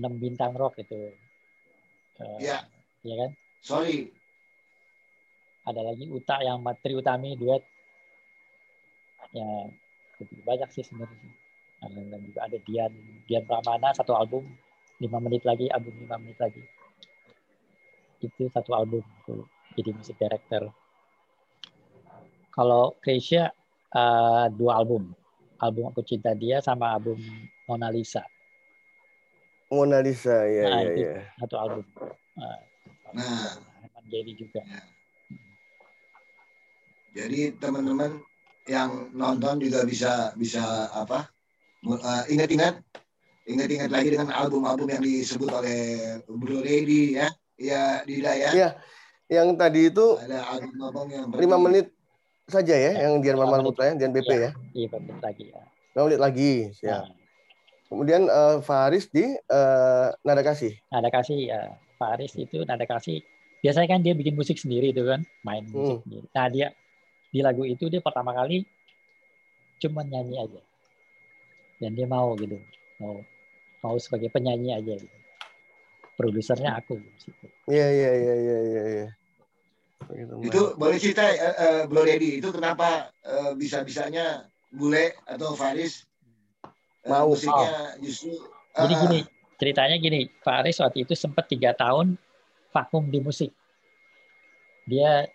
C: enam bintang rock itu Eh,
B: Ya.
C: ya kan
B: Sorry,
C: ada lagi Uta yang Tri Utami duet ya lebih banyak sih sebenarnya dan, juga ada Dian Dian Pramana satu album lima menit lagi album lima menit lagi itu satu album tuh, jadi musik director kalau Krisya eh, dua album album aku cinta dia sama album Mona Lisa
A: Mona Lisa ya
C: Nah,
A: ya
C: itu.
A: ya.
C: satu album Nah,
B: Nah.
C: Herman Gedi juga.
B: Jadi teman-teman yang nonton juga bisa bisa apa? eh, Ingat-ingat, ingat-ingat lagi dengan album-album yang disebut oleh Bro Reddy ya, ya Dida ya.
A: Iya. Yang tadi itu
B: Ada album-album yang
A: lima
B: berarti-
A: menit saja ya, yang Dian
C: menit.
A: Putra ya, Dian BP
C: Iya.
A: ya.
C: Iya, betul lagi ya.
A: Lima menit lagi. Ya.
C: Nah,
A: Kemudian eh, Faris di eh, Nada Kasih.
C: nada kasih ya Pak Aris itu nada kasih biasanya kan dia bikin musik sendiri itu kan main musik
A: Hmm.
C: sendiri nah dia di lagu itu dia pertama kali cuma nyanyi aja dan dia mau gitu mau mau sebagai penyanyi aja gitu produsernya aku di situ.
A: Iya iya iya iya iya. iya. Begitu, Mbak.
B: Itu boleh cerita eh, eh, Bro Reddy itu kenapa eh, bisa-bisanya Bule atau Faris
A: Mau.
B: musiknya justru
C: Jadi
B: ah,
C: gini, ceritanya gini, Pak Aris waktu itu sempat tiga tahun vakum di musik. Dia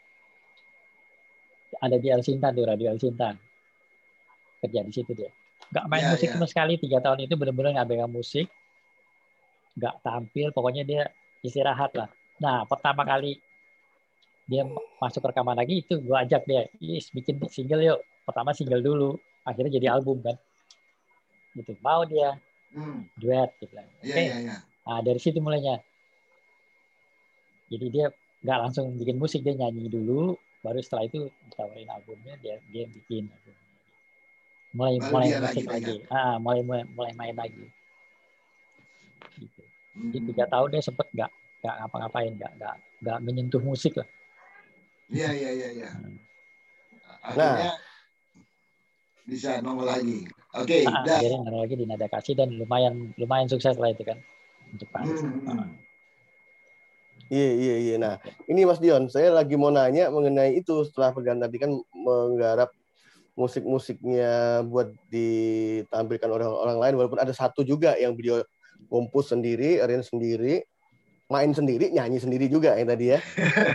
C: ada di El Sinta tuh, Radio El Sinta. Kerja di situ dia. Nggak main
B: Ya,
C: musik
B: ya.
C: sama sekali, tiga tahun itu benar-benar nggak pegang musik. Nggak tampil, pokoknya dia istirahat lah. Nah, pertama kali dia masuk rekaman lagi, itu gue ajak dia, Is, bikin single yuk. Pertama single dulu, akhirnya jadi album kan. Gitu. Mau dia,
B: hmm,
C: duet gitu Oke.
B: iya iya.
C: Nah, dari situ mulainya. Jadi dia nggak langsung bikin musik, dia nyanyi dulu, baru setelah itu ditawarin albumnya, dia dia bikin. albumnya. Mulai
B: Baru
C: mulai musik
B: lagi
C: lagi, ah, mulai, mulai mulai main lagi. Gitu. Jadi
B: Hmm.
C: tiga tahun dia sempet nggak nggak ngapa-ngapain, nggak nggak nggak menyentuh musik lah.
B: Iya iya iya iya.
C: Hmm.
B: Akhirnya bisa nongol lagi. Oke,
C: Ah,
B: dah.
C: akhirnya nongol lagi di nada kasih dan lumayan lumayan sukses lah itu kan untuk Pak.
B: Hmm, hmm.
C: Ah.
A: Iya iya iya. Nah, ini Mas Dion, saya lagi mau nanya mengenai itu setelah pergantian tadi kan menggarap musik-musiknya buat ditampilkan oleh orang lain walaupun ada satu juga yang video kompos sendiri, arrange sendiri, main sendiri, nyanyi sendiri juga yang tadi ya.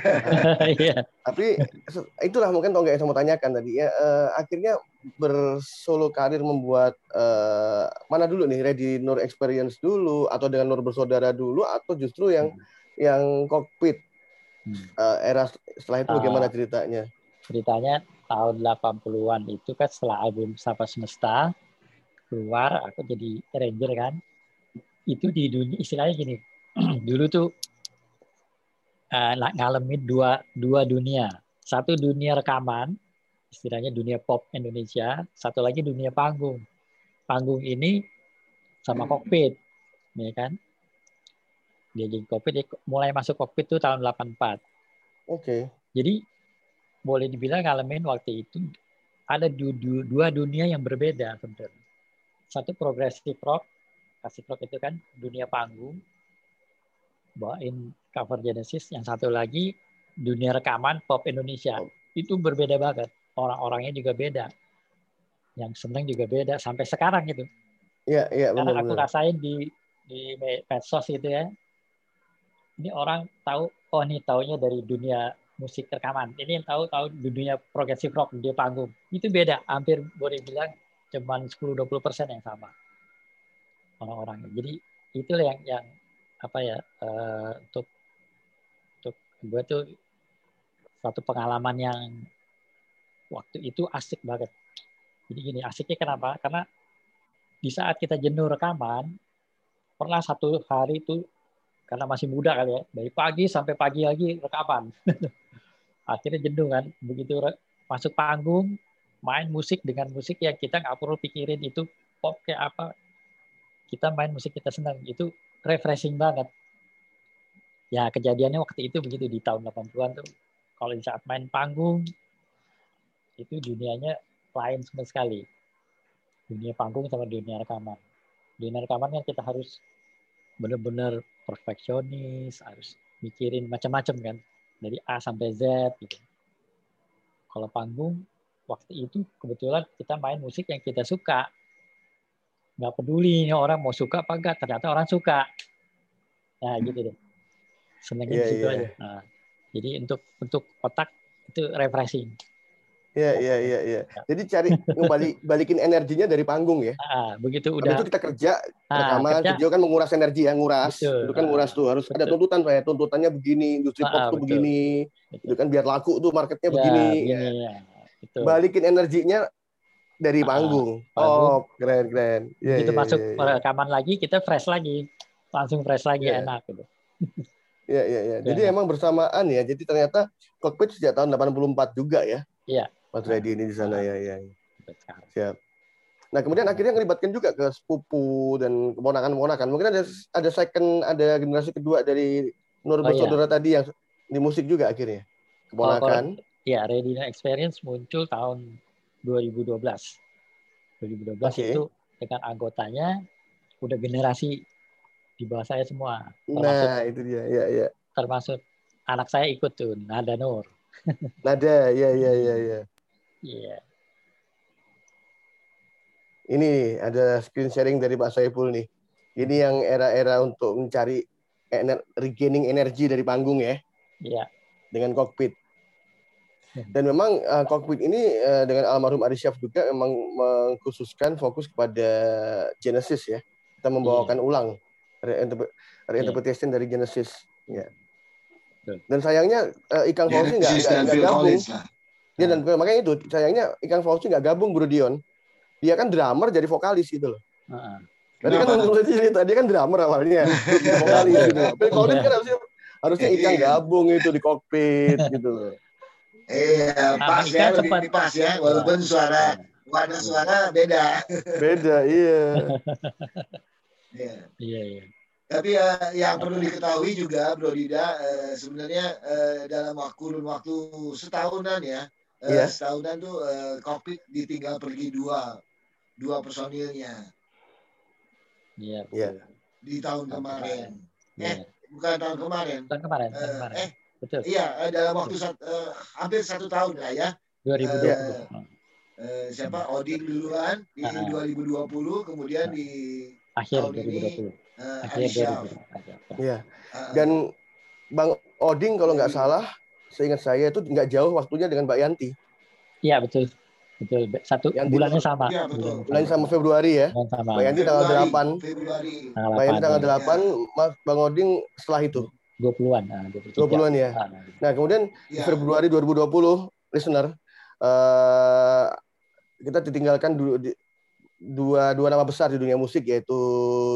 A: [LAUGHS]
C: Iya.
A: Tapi itulah mungkin Tongga yang saya mau tanyakan tadi ya. eh, akhirnya bersolo karir membuat eh, mana dulu nih Ready Nur Experience dulu atau dengan Nur bersaudara dulu atau justru yang yang kokpit
C: Hmm.
A: eh, era setelah itu bagaimana ceritanya?
C: ceritanya tahun 80-an itu kan setelah album Sapa Semesta keluar aku jadi arranger kan itu di dunia istilahnya gini [CLEARS THROAT] dulu tuh eh, ng- ngalamin dua dua dunia. Satu dunia rekaman istilahnya dunia pop Indonesia. Satu lagi dunia panggung. Panggung ini sama kokpit ya kan? Dia jadi kokpit dia mulai masuk kokpit tuh tahun 84
A: Oke.
C: jadi boleh dibilang ngalamin waktu itu ada du- du- dua dunia yang berbeda sebenarnya. Satu progressive rock, klasik rock itu kan dunia panggung, bawain cover Genesis. Yang satu lagi dunia rekaman pop Indonesia. Itu berbeda banget. Orang-orangnya juga beda. Yang seneng juga beda sampai sekarang itu.
A: Iya iya
C: Karena aku rasain di di me- medsos gitu ya. Ini orang tahu, oh ini taunya dari dunia musik rekaman. Ini yang tahu tahu di dunia progressive rock, dunia panggung. Itu beda, hampir boleh bilang cuman 10-20 persen yang sama orang-orangnya. Jadi itulah yang yang apa ya eh, untuk untuk gue tuh satu pengalaman yang waktu itu asik banget. Jadi gini asiknya kenapa? Karena di saat kita jenuh rekaman, pernah satu hari itu karena masih muda kali ya, dari pagi sampai pagi lagi rekaman. [LAUGHS] Akhirnya jenuh kan, begitu masuk panggung, main musik dengan musik yang kita nggak perlu pikirin itu pop kayak apa. Kita main musik kita senang, itu refreshing banget. Ya kejadiannya waktu itu begitu di tahun 80-an tuh. Kalau di saat main panggung, itu dunianya lain sama sekali dunia panggung sama dunia rekaman. Dunia rekaman kan kita harus benar-benar perfeksionis, harus mikirin macam-macam kan, dari A sampai Z gitu. Kalau panggung waktu itu kebetulan kita main musik yang kita suka, nggak peduli ini orang mau suka apa enggak, ternyata orang suka. Nah gitu deh, senengnya
A: Iya,
C: di situ
A: iya.
C: aja. Nah, jadi untuk untuk otak itu refreshing.
A: Iya, iya, iya, iya. Jadi cari ngebalik [LAUGHS] balikin energinya dari panggung ya.
C: Ah, begitu
A: Habis
C: udah
A: itu kita kerja,
C: ah,
A: rekaman,
C: kerja,
A: video kan menguras energi ya, nguras.
C: Betul.
A: Itu kan nguras tuh, harus ada
C: Betul.
A: tuntutan saya. Tuntutannya begini, industri
C: Ah,
A: pop tuh
C: betul.
A: begini.
C: Betul.
A: Itu kan biar laku tuh marketnya
C: ya,
A: begini.
C: begini, ya. Betul.
A: Balikin energinya dari
C: Ah,
A: panggung.
C: panggung.
A: Oh, keren, keren. Iya,
C: begitu
A: iya,
C: masuk
A: iya, iya.
C: rekaman lagi kita fresh lagi langsung fresh lagi
A: Iya.
C: enak gitu
A: Iya, iya, iya. [LAUGHS] Jadi
C: Iya.
A: emang bersamaan ya. Jadi ternyata cockpit sejak tahun 84 juga ya.
C: Iya.
A: Mas Reddy ini di sana ya, ya. Siap. Nah, kemudian akhirnya ngelibatkan juga ke sepupu dan keponakan-keponakan. Mungkin ada ada second, ada generasi kedua dari Nur
C: Oh,
A: bersaudara tadi yang di musik juga akhirnya. Keponakan.
C: ya Ready Experience muncul tahun 2012 2012
A: Oke.
C: itu dengan anggotanya udah generasi di bawah saya semua termasuk
A: Nah, itu dia. Ya, ya.
C: termasuk anak saya ikut tuh Nada Nur [LAUGHS]
A: Nada, ya, ya, ya, ya.
C: iya
A: Ini nih, ada screen sharing dari Pak Saiful nih. Ini yang era-era untuk mencari ener- regaining energi dari panggung ya.
C: iya
A: dengan kokpit. Dan memang uh, kokpit ini uh, dengan almarhum Ari Syaf juga memang mengkhususkan fokus kepada Genesis ya. Kita membawakan ulang reinterpre- reinterpretation dari Genesis. Ya. Dan sayangnya uh, Ikang Fauzi nggak gabung. Dia dan makanya itu sayangnya Ikang Fauzi nggak gabung Bro Dion. Dia kan drummer jadi vokalis gitu loh.
C: Heeh. [LAUGHS]
A: Tadi kan
B: Kenapa?
A: menurut cerita dia kan drummer awalnya, [LAUGHS] vokalis gitu. Collins kan harusnya harusnya Ikang
B: Iya.
A: gabung itu di kokpit gitu loh.
B: Iya, pas
C: Amerika
B: ya, lebih
C: sempat-
B: lebih pas ya, walaupun suara warna suara beda.
A: Beda, iya. [LAUGHS]
B: Iya.
C: iya iya
B: Tapi eh, yang perlu diketahui juga, Bro Dida, eh, sebenarnya eh, dalam waktu kurun waktu setahunan ya, eh,
A: Iya.
B: setahunan tuh eh, kokpit ditinggal pergi dua, dua personilnya
C: iya
A: Iya.
C: betul.
B: di tahun kemarin.
C: Iya.
B: Bukan tahun kemarin.
C: tahun kemarin tahun
B: Eh,
C: kemarin
B: eh,
C: betul
B: iya, dalam waktu sat- eh, hampir satu tahun lah ya.
C: 2020
A: Iya.
C: Heeh.
B: Eh, siapa Odin duluan di
C: Ah.
B: 2020, kemudian di
C: akhir
B: Tahun ini,
C: 2020
B: eh,
C: akhir
B: Alicia.
C: 2020
A: Iya.
B: Eh,
A: Dan Bang Oding kalau nggak salah, seingat saya itu nggak jauh waktunya dengan Mbak Yanti.
C: iya betul betul satu
A: Yang
C: bulannya sama
B: Iya, betul.
A: Bulan sama Februari ya.
C: Sama
A: Mbak Yanti tanggal
B: Februari,
A: 8.
B: Februari.
C: tanggal
A: Mbak Yanti tanggal
C: 8
A: 8, Mas Bang Oding setelah itu.
C: 20-an nah, 23.
A: 20-an ya.
C: Ah,
A: Nah, kemudian di
B: Ya.
A: Februari 2020, listener, eh, kita ditinggalkan du- di- dua dua nama besar di dunia musik yaitu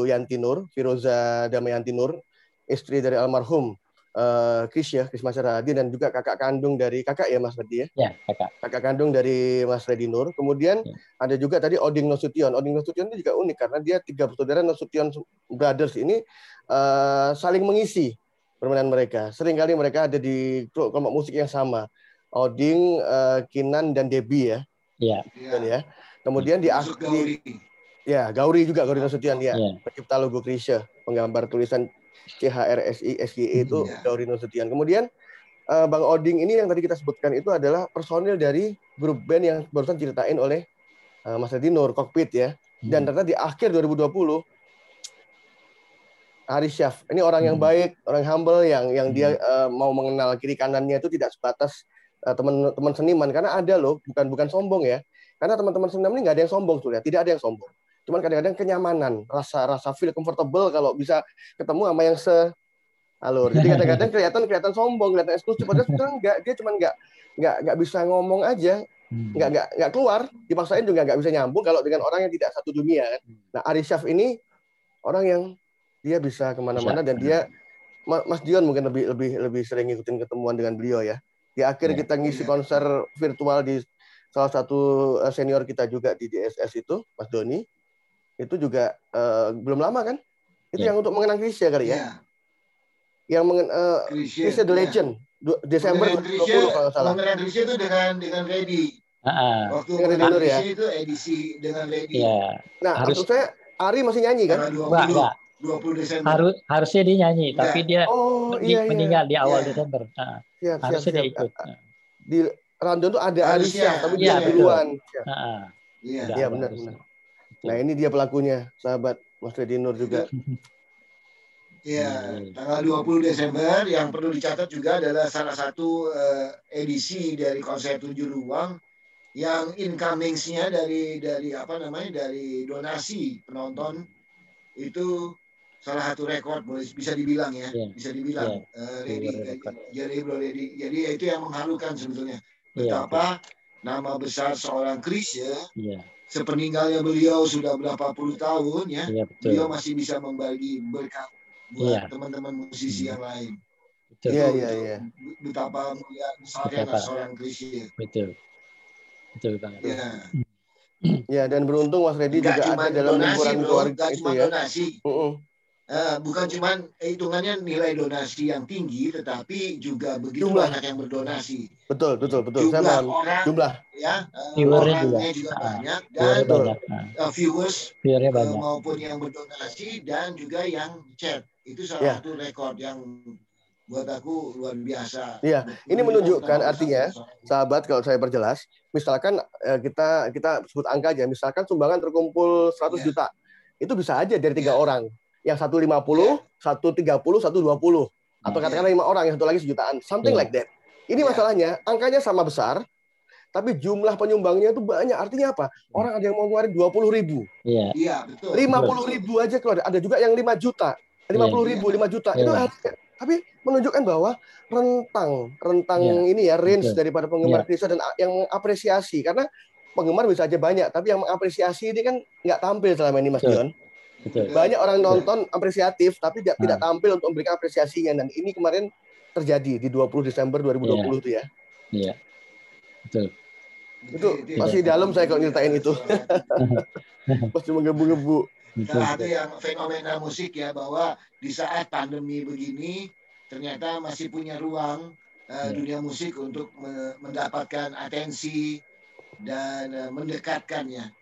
A: Yanti Nur, Firoza Damayanti Nur, istri dari almarhum eh Chris ya, Chris Masyaradi dan juga kakak kandung dari kakak ya Mas Redi ya.
C: ya kakak
A: kakak kandung dari Mas Redi Nur. Kemudian
C: Ya.
A: ada juga tadi Oding Nasution. Oding Nasution itu juga unik karena dia tiga bersaudara Nasution Brothers ini eh, saling mengisi permainan mereka. Seringkali mereka ada di kelompok musik yang sama. Oding, eh, Kinan dan Debbie ya,
C: iya
B: Iya.
A: ya. Kemudian di,
B: Gauri.
A: ya Gauri juga Gauri Nasution ya,
C: iya
A: pencipta logo Krisya, penggambar tulisan CHRSI SGE itu
C: Iya.
A: Gauri Nasution. Kemudian eh, Bang Oding ini yang tadi kita sebutkan itu adalah personil dari grup band yang barusan ceritain oleh eh, Mas Edi Nur, Cockpit ya. Dan
C: Hmm.
A: ternyata di akhir 2020 Ari Syaf, ini orang yang
C: Hmm.
A: baik, orang humble yang yang dia eh, mau mengenal kiri kanannya itu tidak sebatas eh, teman-teman seniman karena ada loh, bukan bukan sombong ya. Karena teman-teman seniman ini nggak ada yang sombong tuh ya, tidak ada yang sombong. Cuman kadang-kadang kenyamanan, rasa rasa feel comfortable kalau bisa ketemu sama yang se alur. Jadi kadang-kadang kelihatan kelihatan sombong, kelihatan eksklusif padahal sebenarnya enggak, dia cuman nggak nggak nggak bisa ngomong aja,
C: Hmm.
A: nggak nggak nggak keluar, dipaksain juga nggak bisa nyambung kalau dengan orang yang tidak satu dunia kan. Nah, Ari Syaf ini orang yang dia bisa ke mana-mana dan dia Ma- Mas Dion mungkin lebih lebih lebih sering ngikutin ketemuan dengan beliau ya. Di akhir
C: Ya.
A: kita ngisi
B: Iya.
A: konser virtual di salah satu eh, senior kita juga di DSS itu, Mas Doni. Itu juga eh, belum lama kan? Itu
C: Ya.
A: yang untuk mengenang Krisya kali ya.
B: Iya.
A: Yang mengen eh,
B: Krisya.
A: The
B: Iya.
A: Legend Du- Desember
B: Krisya,
A: 2020 kalau salah.
B: mengenai Krisya itu dengan dengan Ready.
C: Ah.
B: Waktu
A: Dengan Ready ya?
B: Itu edisi dengan Ready.
C: Iya,
A: Nah,
C: Harus-
A: maksud saya Ari masih nyanyi kan?
C: Enggak
B: 20,
C: enggak
B: 20 Desember.
C: harus harusnya dia nyanyi
B: Enggak.
C: tapi dia
A: Oh,
C: di-
A: iya iya.
C: meninggal di awal
B: Iya.
C: Desember. Ah,
A: Siap, siap,
C: harusnya dia
A: siap.
C: ikut. Ah,
A: Di rundown tuh ada. Syaf, tapi
C: Iya,
A: dia
C: betul.
A: duluan.
B: Iya.
A: Iya,
C: ada
A: benar,
C: harusnya.
A: Nah, ini dia pelakunya, sahabat Mas Redi Nur juga. [LAUGHS]
B: Iya, tanggal 20 Desember yang perlu dicatat juga adalah salah satu eh, edisi dari konser tujuh ruang yang incoming-nya dari dari apa namanya dari donasi penonton itu salah satu rekor boleh bisa dibilang ya
C: Iya.
B: bisa dibilang eh, ready
C: Iya, rekor.
B: jadi ready jadi itu yang mengharukan sebetulnya
C: Iya,
B: betapa nama besar seorang Chris ya
C: Iya,
B: sepeninggalnya beliau sudah berapa puluh tahun ya
C: iya betul.
B: beliau masih bisa membagi berkat buat
C: Iya.
B: teman-teman musisi yang lain
C: Betul.
A: Iya, iya, iya.
B: betapa mulia besarnya
C: Betapa.
B: seorang Chris ya
C: Betul. Betul banget.
B: Ya.
A: Ya, dan beruntung Mas Redi
B: Nggak
A: juga ada dalam
B: donasi,
A: lingkuran
B: bro.
A: keluarga itu
B: cuma
A: ya.
B: donasi.
A: Mm-mm.
B: Eh, bukan cuma hitungannya nilai donasi yang tinggi, tetapi juga begitu
A: Jumlah.
B: banyak yang berdonasi.
A: Betul, betul, betul. Saya
B: Jumlah
A: paham.
B: orang
A: Jumlah.
B: ya, eh,
C: Viewernya juga.
B: orangnya juga
C: Ah,
B: banyak dan
C: banyak.
B: Eh, viewers
C: viewernya banyak.
B: maupun yang berdonasi dan juga yang chat. Itu salah
A: Ya.
B: satu rekor yang buat aku luar biasa.
A: Iya, ini menunjukkan artinya, Sahabat, kalau saya perjelas, misalkan eh, kita kita sebut angka aja, misalkan sumbangan terkumpul 100
B: Iya.
A: juta, itu bisa aja dari tiga
B: Iya.
A: orang, yang satu 50, satu 30, satu 20, atau
B: Iya.
A: katakanlah lima orang, yang satu lagi sejutaan, something
C: Iya.
A: like that. Ini
B: Iya.
A: masalahnya, angkanya sama besar, tapi jumlah penyumbangnya itu banyak. Artinya apa? Orang ada yang mau ngeluarin 20 ribu,
C: Iya,
B: Iya, betul.
A: 50 ribu aja keluar. Ada juga yang 5 juta, 50 ribu, 5 juta. Itu
C: Iya.
A: harga. Tapi menunjukkan bahwa rentang, rentang
C: Iya,
A: ini ya range
C: betul.
A: daripada penggemar
C: Iya.
A: Kristen dan a- yang mengapresiasi. Karena penggemar bisa aja banyak, tapi yang mengapresiasi ini kan nggak tampil selama ini Mas
C: Betul.
A: Dion.
C: Betul.
A: Banyak orang nonton apresiatif, tapi tidak,
C: Nah.
A: tidak tampil untuk memberikan apresiasinya. Dan ini kemarin terjadi di 20 Desember 2020 itu ya.
C: Iya. Betul.
A: Itu masih dalam saya kalau nyeritain itu. [LAUGHS] Pasti menggebu-gebu.
B: Salah satu yang fenomena musik ya bahwa di saat pandemi begini ternyata masih punya ruang
C: Ya.
B: dunia musik untuk me- mendapatkan atensi dan eh, mendekatkannya.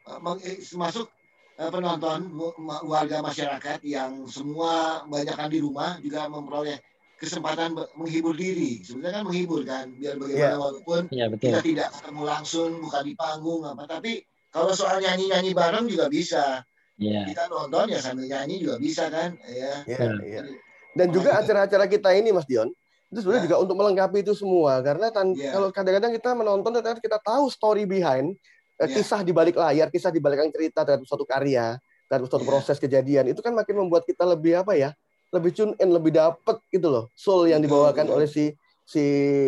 B: Termasuk eh, penonton mu- ma- warga masyarakat yang semua banyakkan di rumah juga memperoleh kesempatan menghibur diri. Sebenarnya kan menghibur kan biar bagaimana
A: Ya.
B: walaupun
C: Iya, betul.
B: kita tidak ketemu langsung bukan di panggung apa tapi kalau soal nyanyi-nyanyi bareng juga bisa
C: Iya.
B: kita nonton ya sambil nyanyi juga bisa kan ya
A: Ya,
C: Betul.
A: iya. Dan juga acara-acara kita ini Mas Dion, itu sebenarnya
B: Ya.
A: juga untuk melengkapi itu semua. Karena tan-
B: Ya.
A: kalau kadang-kadang kita menonton ternyata kita tahu story behind, eh,
B: Ya.
A: kisah di balik layar, kisah di balik cerita terhadap suatu karya, terhadap suatu
B: Ya.
A: proses kejadian, itu kan makin membuat kita lebih apa ya, lebih tune in, lebih dapet gitu loh, soul yang dibawakan
B: betul.
A: oleh si si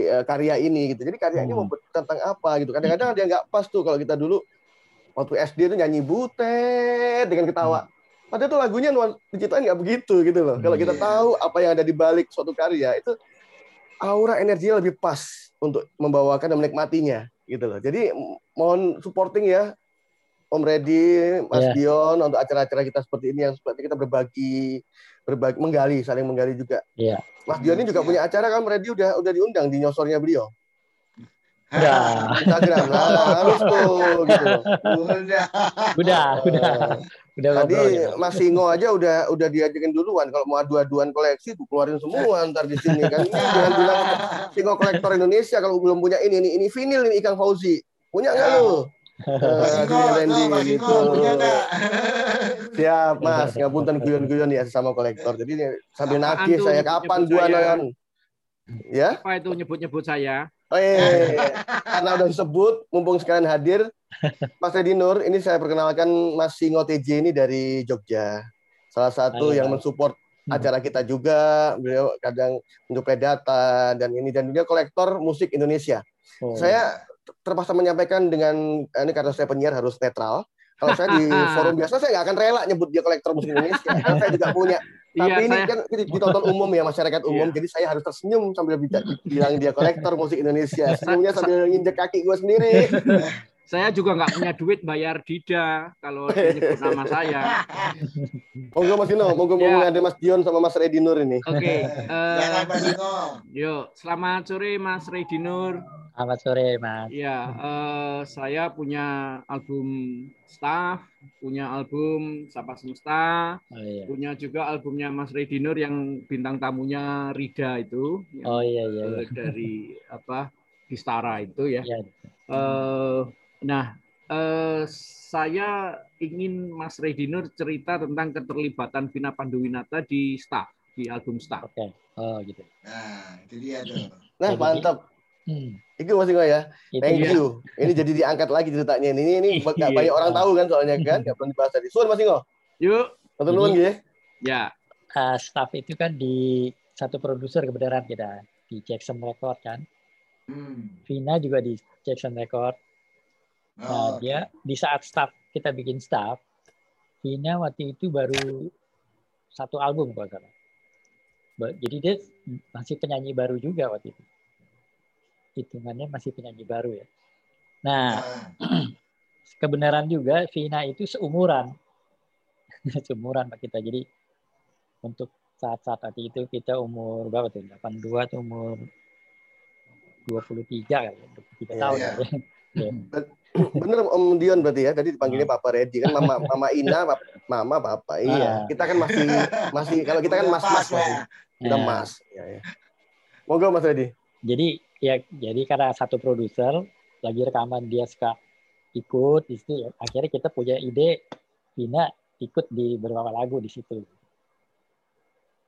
A: eh, karya ini gitu. Jadi karya ini
C: Hmm.
A: membuat tentang apa gitu. Kadang-kadang ada yang nggak pas tuh kalau kita dulu waktu SD itu nyanyi butet dengan ketawa. Padahal itu lagunya diciptain nggak begitu gitu loh. Kalau kita
B: Iya.
A: tahu apa yang ada di balik suatu karya itu aura energinya lebih pas untuk membawakan dan menikmatinya gitu loh. Jadi mohon supporting ya Om Reddy, Mas
C: Iya.
A: Dion untuk acara-acara kita seperti ini yang seperti kita berbagi berbagi menggali saling menggali juga.
C: Iya.
A: Mas Dion ini juga
B: Iya.
A: punya acara kan Om Reddy udah udah diundang di nyosornya beliau.
C: Udah.
A: Instagram lah harus tuh gitu. loh.
B: udah
C: Udah, udah. Udah
A: Tadi
C: ngobrol gitu.
A: Mas Singo aja udah udah diajakin duluan kalau mau adu-aduan koleksi tuh keluarin semua ntar di sini kan. Ini jangan bilang Singo kolektor Indonesia kalau belum punya ini ini ini vinil ini Ikang Fauzi. Punya nggak lu?
B: Mas
A: Eh,
B: Mas
A: gitu.
B: punya nggak?
A: Siap Mas, ngapunten guyon-guyon ya sesama kolektor. Jadi ini sambil nagih saya kapan gua nonton. Ya?
E: Apa itu nyebut-nyebut saya?
A: Eh, [LAUGHS] karena udah disebut, mumpung sekalian hadir, Mas Redi Nur, ini saya perkenalkan Mas Singo TJ ini dari Jogja. Salah satu
C: Halo,
A: yang mensupport
C: Hmm.
A: acara kita juga. Beliau kadang menyuplai data dan ini dan juga kolektor musik Indonesia.
C: Oh.
A: Saya terpaksa menyampaikan dengan ini karena saya penyiar harus netral. Kalau saya di [LAUGHS] forum biasa saya nggak akan rela nyebut dia kolektor musik Indonesia. Karena saya juga punya. Tapi
E: Iya,
A: ini
E: saya-
A: kan ditonton umum ya masyarakat umum,
E: Iya.
A: jadi saya harus tersenyum sambil [LAUGHS] bilang dia kolektor musik Indonesia. [LAUGHS] Senyumnya sambil nginjek kaki gue sendiri. [LAUGHS]
E: Saya juga nggak punya duit bayar Dida kalau [LAUGHS] dia nyebut nama saya.
A: Monggo Mas Dino, monggo monggo
E: Ya.
A: ada Mas Dion sama Mas Redi Nur ini.
E: Oke, [LAUGHS]
B: Mas Iko.
E: yuk selamat sore Mas Redinur.
C: Selamat sore, Mas.
E: Ya, eh, saya punya album staff, punya album Sapa Semesta,
C: Oh iya.
E: punya juga albumnya Mas Redinur yang bintang tamunya Rida itu, yang,
C: Oh iya iya. iya.
E: eh, dari apa Kistara itu ya.
C: Iya.
E: Eh, nah, eh, saya ingin Mas Redinur cerita tentang keterlibatan Vina Panduwinata di staff, di album staff.
C: Oke. Oh gitu.
B: Nah, itu dia tuh.
A: Nah, mantap.
C: Hmm,
A: Itu Mas Ingo ya.
C: itu
A: Thank
C: dia.
A: you. Ini jadi diangkat lagi ceritanya. Ini ini nggak
E: Iya.
A: banyak orang tahu kan soalnya kan. Nggak perlu dibahas tadi. Suan Mas Ingo.
E: Yuk,
A: Satu nuwun
C: Jadi-
A: ya.
E: ya.
C: Uh, staff itu kan di satu produser kebenaran kita di Jackson Record kan.
B: Hmm.
C: Vina juga di Jackson Record. Nah,
B: Oh,
C: dia di saat staff kita bikin staff, Vina waktu itu baru satu album kalau salah. Jadi dia masih penyanyi baru juga waktu itu. Hitungannya masih penyanyi baru ya. Nah,
B: ah, [CLEARS THROAT]
C: kebenaran juga Vina itu seumuran. [LAUGHS] seumuran Pak kita. Jadi untuk saat-saat tadi itu kita umur berapa tuh? 82 tuh umur 23 kali ya, 23
A: Iya,
C: tahun.
B: iya.
C: ya. [LAUGHS] Ya.
A: Bener Om Dion berarti ya. Tadi dipanggilnya Papa Reddy kan Mama Mama Ina, Mama Papa. Iya.
C: Ah.
A: Kita kan masih masih kalau kita kan
B: pas lah
A: masih. Kita
C: Nah,
A: mas. Ya, ya. Monggo Mas Reddy.
C: Jadi ya jadi karena satu produser lagi rekaman dia suka ikut di situ ya. Akhirnya kita punya ide Vina ikut di beberapa lagu di situ.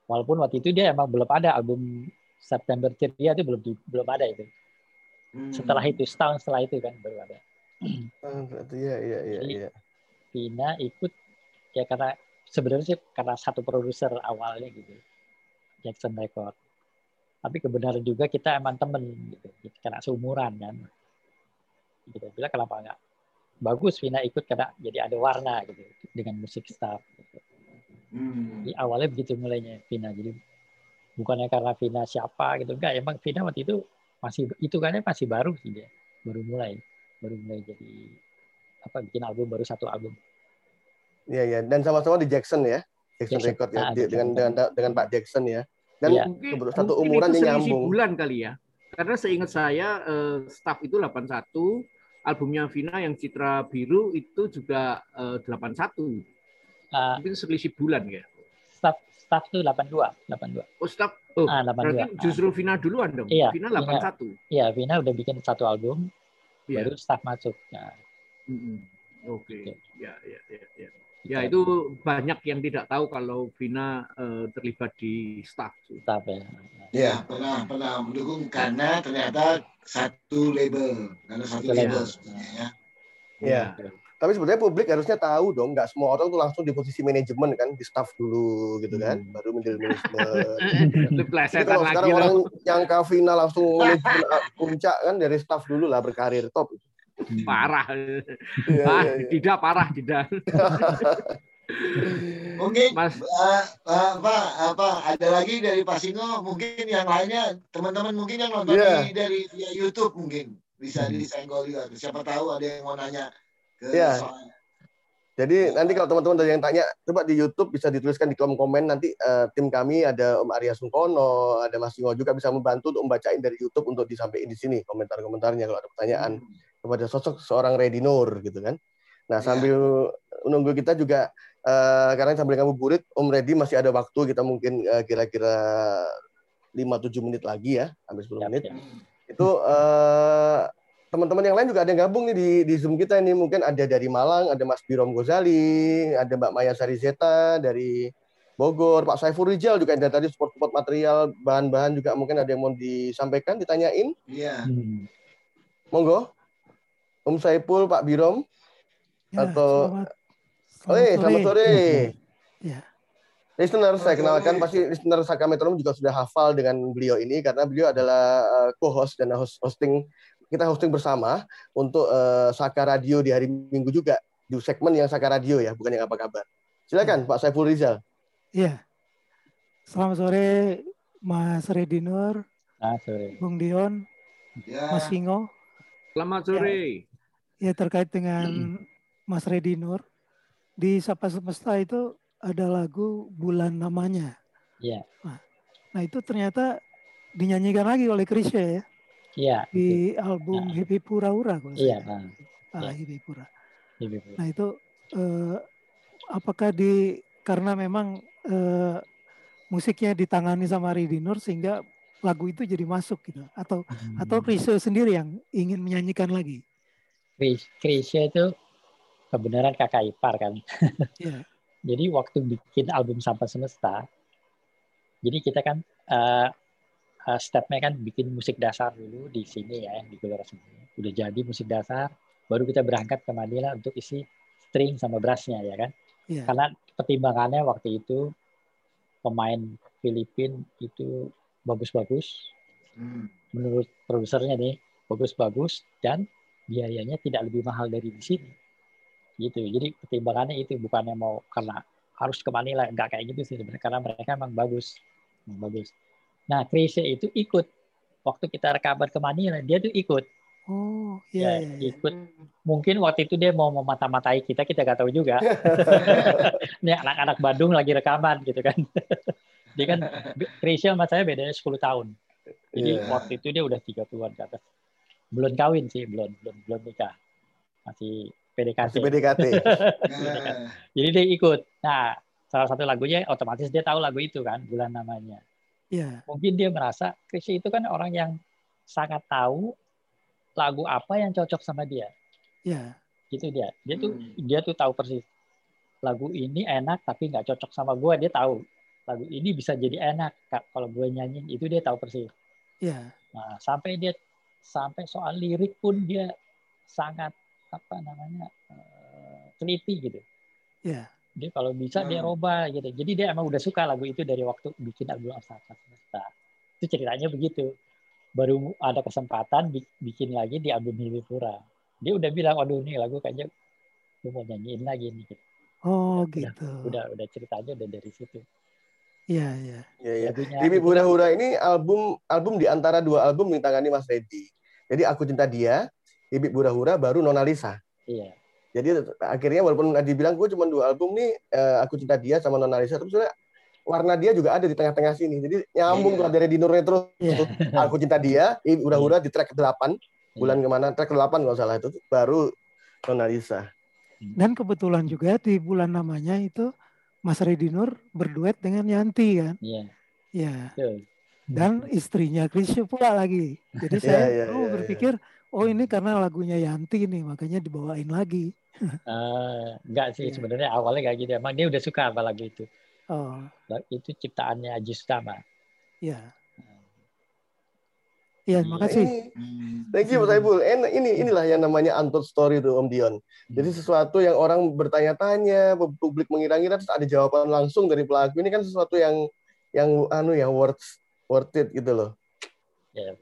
C: Walaupun waktu itu dia emang belum ada album September Ceria itu belum belum ada itu.
B: Hmm.
C: Setelah itu setahun setelah itu kan baru ada. [CLEARS THROAT]
A: Berarti Iya iya iya
C: Jadi-
A: iya.
C: Vina ikut ya karena sebenarnya sih karena satu produser awalnya gitu Jackson Record tapi kebenaran juga kita emang temen gitu Jadi karena seumuran kan kita bilang kenapa nggak bagus Vina ikut karena jadi ada warna gitu dengan musik staff gitu.
B: Hmm.
C: Jadi awalnya begitu mulainya Vina jadi bukannya karena Vina siapa gitu enggak emang Vina waktu itu masih itu kan masih baru sih dia baru mulai baru mulai jadi apa bikin album baru satu album
A: Iya iya. Dan sama-sama di Jackson ya. Jackson,
C: Jackson.
A: Record ya.
C: Ah,
A: Di-
C: Jackson.
A: dengan dengan dengan Pak Jackson ya. Dan
C: Iya.
E: Mungkin,
A: satu
E: mungkin
A: umuran
E: itu
A: yang nyambung.
E: bulan kali ya. Karena seingat saya eh, staff itu 81, albumnya Vina yang Citra Biru itu juga eh, 81.
C: Ah,
E: Mungkin selisih bulan ya.
C: Staff staff tuh 82 82
E: Oh, staff. Oh,
C: ah 82
E: berarti
C: Ah,
E: justru Vina duluan dong.
C: Iya,
E: Vina
C: Vina.
E: 81.
C: iya Vina udah bikin satu album
E: Iya.
C: baru staff masuk nah.
E: Oke.
C: Oke.
E: Ya, ya, ya, ya.
C: kita
E: Ya itu banyak yang tidak tahu kalau Vina eh, terlibat di staff.
C: staff ya
B: Ya, pernah pernah mendukung karena ternyata satu label, karena satu
C: Satu
B: label
C: label.
B: sebenarnya ya.
A: Iya. Tapi sebenarnya publik harusnya tahu dong, nggak semua orang tuh langsung di posisi manajemen kan, di staff dulu gitu kan,
E: Hmm.
A: baru menjadi [LAUGHS] manajemen.
E: Itu
A: Jadi kalau
E: lagi
A: sekarang
E: loh.
A: orang yang Kavina langsung manajemen ah, puncak kan dari staff dulu lah berkarir top.
C: Hmm.
E: Parah.
A: Iya,
E: ah,
A: iya, iya.
E: tidak parah, tidak. [LAUGHS]
B: Mungkin
E: Mas,
B: eh, apa apa ada lagi dari Pak Singo mungkin yang lainnya teman-teman mungkin yang nonton
A: Iya.
B: di- dari via YouTube mungkin bisa
C: Hmm.
B: disenggol juga. Siapa tahu ada yang mau nanya ke
A: Iya.
B: soal
A: Jadi nanti kalau teman-teman ada yang tanya, coba di YouTube bisa dituliskan di kolom komen nanti eh, tim kami ada Om Arya Sungkono, ada Mas Singo juga bisa membantu untuk membacain dari YouTube untuk disampaikan di sini komentar-komentarnya kalau ada pertanyaan kepada sosok seorang Reddy Nur gitu kan. Nah
B: Iya.
A: sambil menunggu kita juga eh, karena sambil kamu burit, Om Reddy masih ada waktu kita mungkin eh, kira-kira 5-7 menit lagi ya, hampir 10
C: Siap,
A: menit.
C: siap.
A: Itu eh, teman-teman yang lain juga ada yang gabung nih di, di Zoom kita ini. Mungkin ada dari Malang, ada Mas Birom Gozali, ada Mbak Maya Sarizeta dari Bogor, Pak Saiful Rijal juga ada tadi support-support material, bahan-bahan juga mungkin ada yang mau disampaikan, ditanyain.
B: Iya.
C: Hmm.
A: Monggo. Om Saiful, Pak Birom.
F: Ya,
A: Atau-
F: selamat,
A: Oi, selamat sore.
F: Ya.
A: Listener, saya
B: Selamat
A: kenalkan
B: sore.
A: pasti listener Saka Metro juga sudah hafal dengan beliau ini karena beliau adalah eh, co-host dan host hosting kita hosting bersama untuk eh, Saka Radio di hari Minggu juga di segmen yang Saka Radio ya, bukan yang apa kabar. Silakan Pak Saiful Rizal.
F: Iya. Selamat sore Mas Reddy Nur,
C: ah sorry
F: Bung Dion,
B: Ya.
F: Mas Singo.
E: selamat sore.
F: Ya terkait dengan Mas Reddy Nur. Di Sapa Semesta itu ada lagu Bulan namanya.
C: Iya.
F: Nah itu ternyata dinyanyikan lagi oleh Krisya ya
C: iya
F: di album Hippie Pura Ura kalau
C: iya
F: saya.
C: nah,
F: Ah, Hippie Pura. Nah itu eh, apakah di karena memang eh, musiknya ditangani sama Reddy Nur sehingga lagu itu jadi masuk gitu atau
C: Hmm.
F: atau Krisya sendiri yang ingin menyanyikan lagi.
C: Krisya itu kebenaran kakak ipar kan. [LAUGHS]
F: Iya.
C: Jadi waktu bikin album Sampah Semesta, jadi kita kan eh, eh, stepnya kan bikin musik dasar dulu di sini ya di Gelora sini. Udah jadi musik dasar, baru kita berangkat ke Manila untuk isi string sama brassnya ya kan.
F: Iya.
C: Karena pertimbangannya waktu itu pemain Filipin itu bagus-bagus
B: Hmm.
C: menurut produsernya nih bagus-bagus dan biayanya tidak lebih mahal dari di sini gitu jadi pertimbangannya itu bukannya mau karena harus ke Manila nggak kayak gitu sih sebenarnya karena mereka emang bagus Emang bagus nah Krisya itu ikut. Waktu kita rekaman ke Manila dia tuh ikut.
F: Oh,
C: ya,
F: iya, iya, iya.
C: ikut. Mungkin waktu itu dia mau memata-matai kita kita nggak tahu juga. [LAUGHS] Ini anak-anak Bandung lagi rekaman gitu kan. [LAUGHS] Dia kan Krisya sama saya bedanya 10 tahun. Jadi
A: Iya.
C: waktu itu dia udah 30-an ke atas. Belum kawin sih belum belum belum nikah. Masih PDKT
A: Masih PDKT. [LAUGHS]
C: Jadi dia ikut. Nah salah satu lagunya otomatis dia tahu lagu itu kan bulan namanya
F: Iya.
C: mungkin dia merasa Krisya itu kan orang yang sangat tahu lagu apa yang cocok sama dia
F: Iya.
C: gitu dia dia tuh
B: Hmm.
C: dia tuh tahu persis lagu ini enak tapi nggak cocok sama gue dia tahu lagu ini bisa jadi enak Kak, kalau gue nyanyi itu dia tahu persis
F: Iya.
C: nah sampai dia sampai soal lirik pun dia sangat apa namanya eh, teliti gitu
F: Iya.
C: Dia kalau bisa dia
B: Hmm.
C: robah gitu jadi dia emang udah suka lagu itu dari waktu bikin album Asaka Semesta itu ceritanya begitu baru ada kesempatan bi- bikin lagi di album Hibipura dia udah bilang waduh nih lagu kayaknya gue mau nyanyiin lagi nih gitu.
F: Oh,
C: Udah,
F: gitu.
C: udah udah ceritanya udah dari situ
F: Iya, iya.
A: Iya, iya. Bibi
C: itu
A: Hura Hura ini album album di antara dua album yang ditangani Mas Reddy. Jadi Aku Cinta Dia, Bibi Hura Hura baru Nona Lisa.
C: iya
A: Jadi akhirnya walaupun Adi bilang gue cuma dua album nih, eh, Aku Cinta Dia sama Nona Lisa, tapi sebenarnya warna dia juga ada di tengah-tengah sini. Jadi nyambung
B: Iya.
A: tuh dari Dino Retro
F: Iya.
A: tuh. Aku Cinta Dia, Hura di track ke-8, bulan ke mana, track ke-8 kalau salah itu, baru Nona Lisa.
F: Dan kebetulan juga di bulan namanya itu Mas Reddy Nur berduet dengan Yanti kan.
C: iya
F: Iya.
C: betul
F: Dan istrinya Krisya pula lagi. Jadi
A: Iya,
F: saya
A: iya,
F: oh,
A: iya,
F: berpikir, oh ini karena lagunya Yanti nih, makanya dibawain lagi.
C: Eh, enggak sih
F: Iya.
C: sebenarnya awalnya kayak gitu emang dia udah suka sama lagu itu
F: Oh,
C: itu ciptaannya Aji Sutama
F: iya. Iya,
C: Iya.
F: makasih.
A: Ini,
B: hmm.
A: thank you Mas Saiful. En- ini inilah yang namanya untold story tuh Om Dion. Jadi sesuatu yang orang bertanya-tanya, publik mengira-ngira terus ada jawaban langsung dari pelaku. Ini kan sesuatu yang yang anu ya worth worth it gitu loh.
C: ya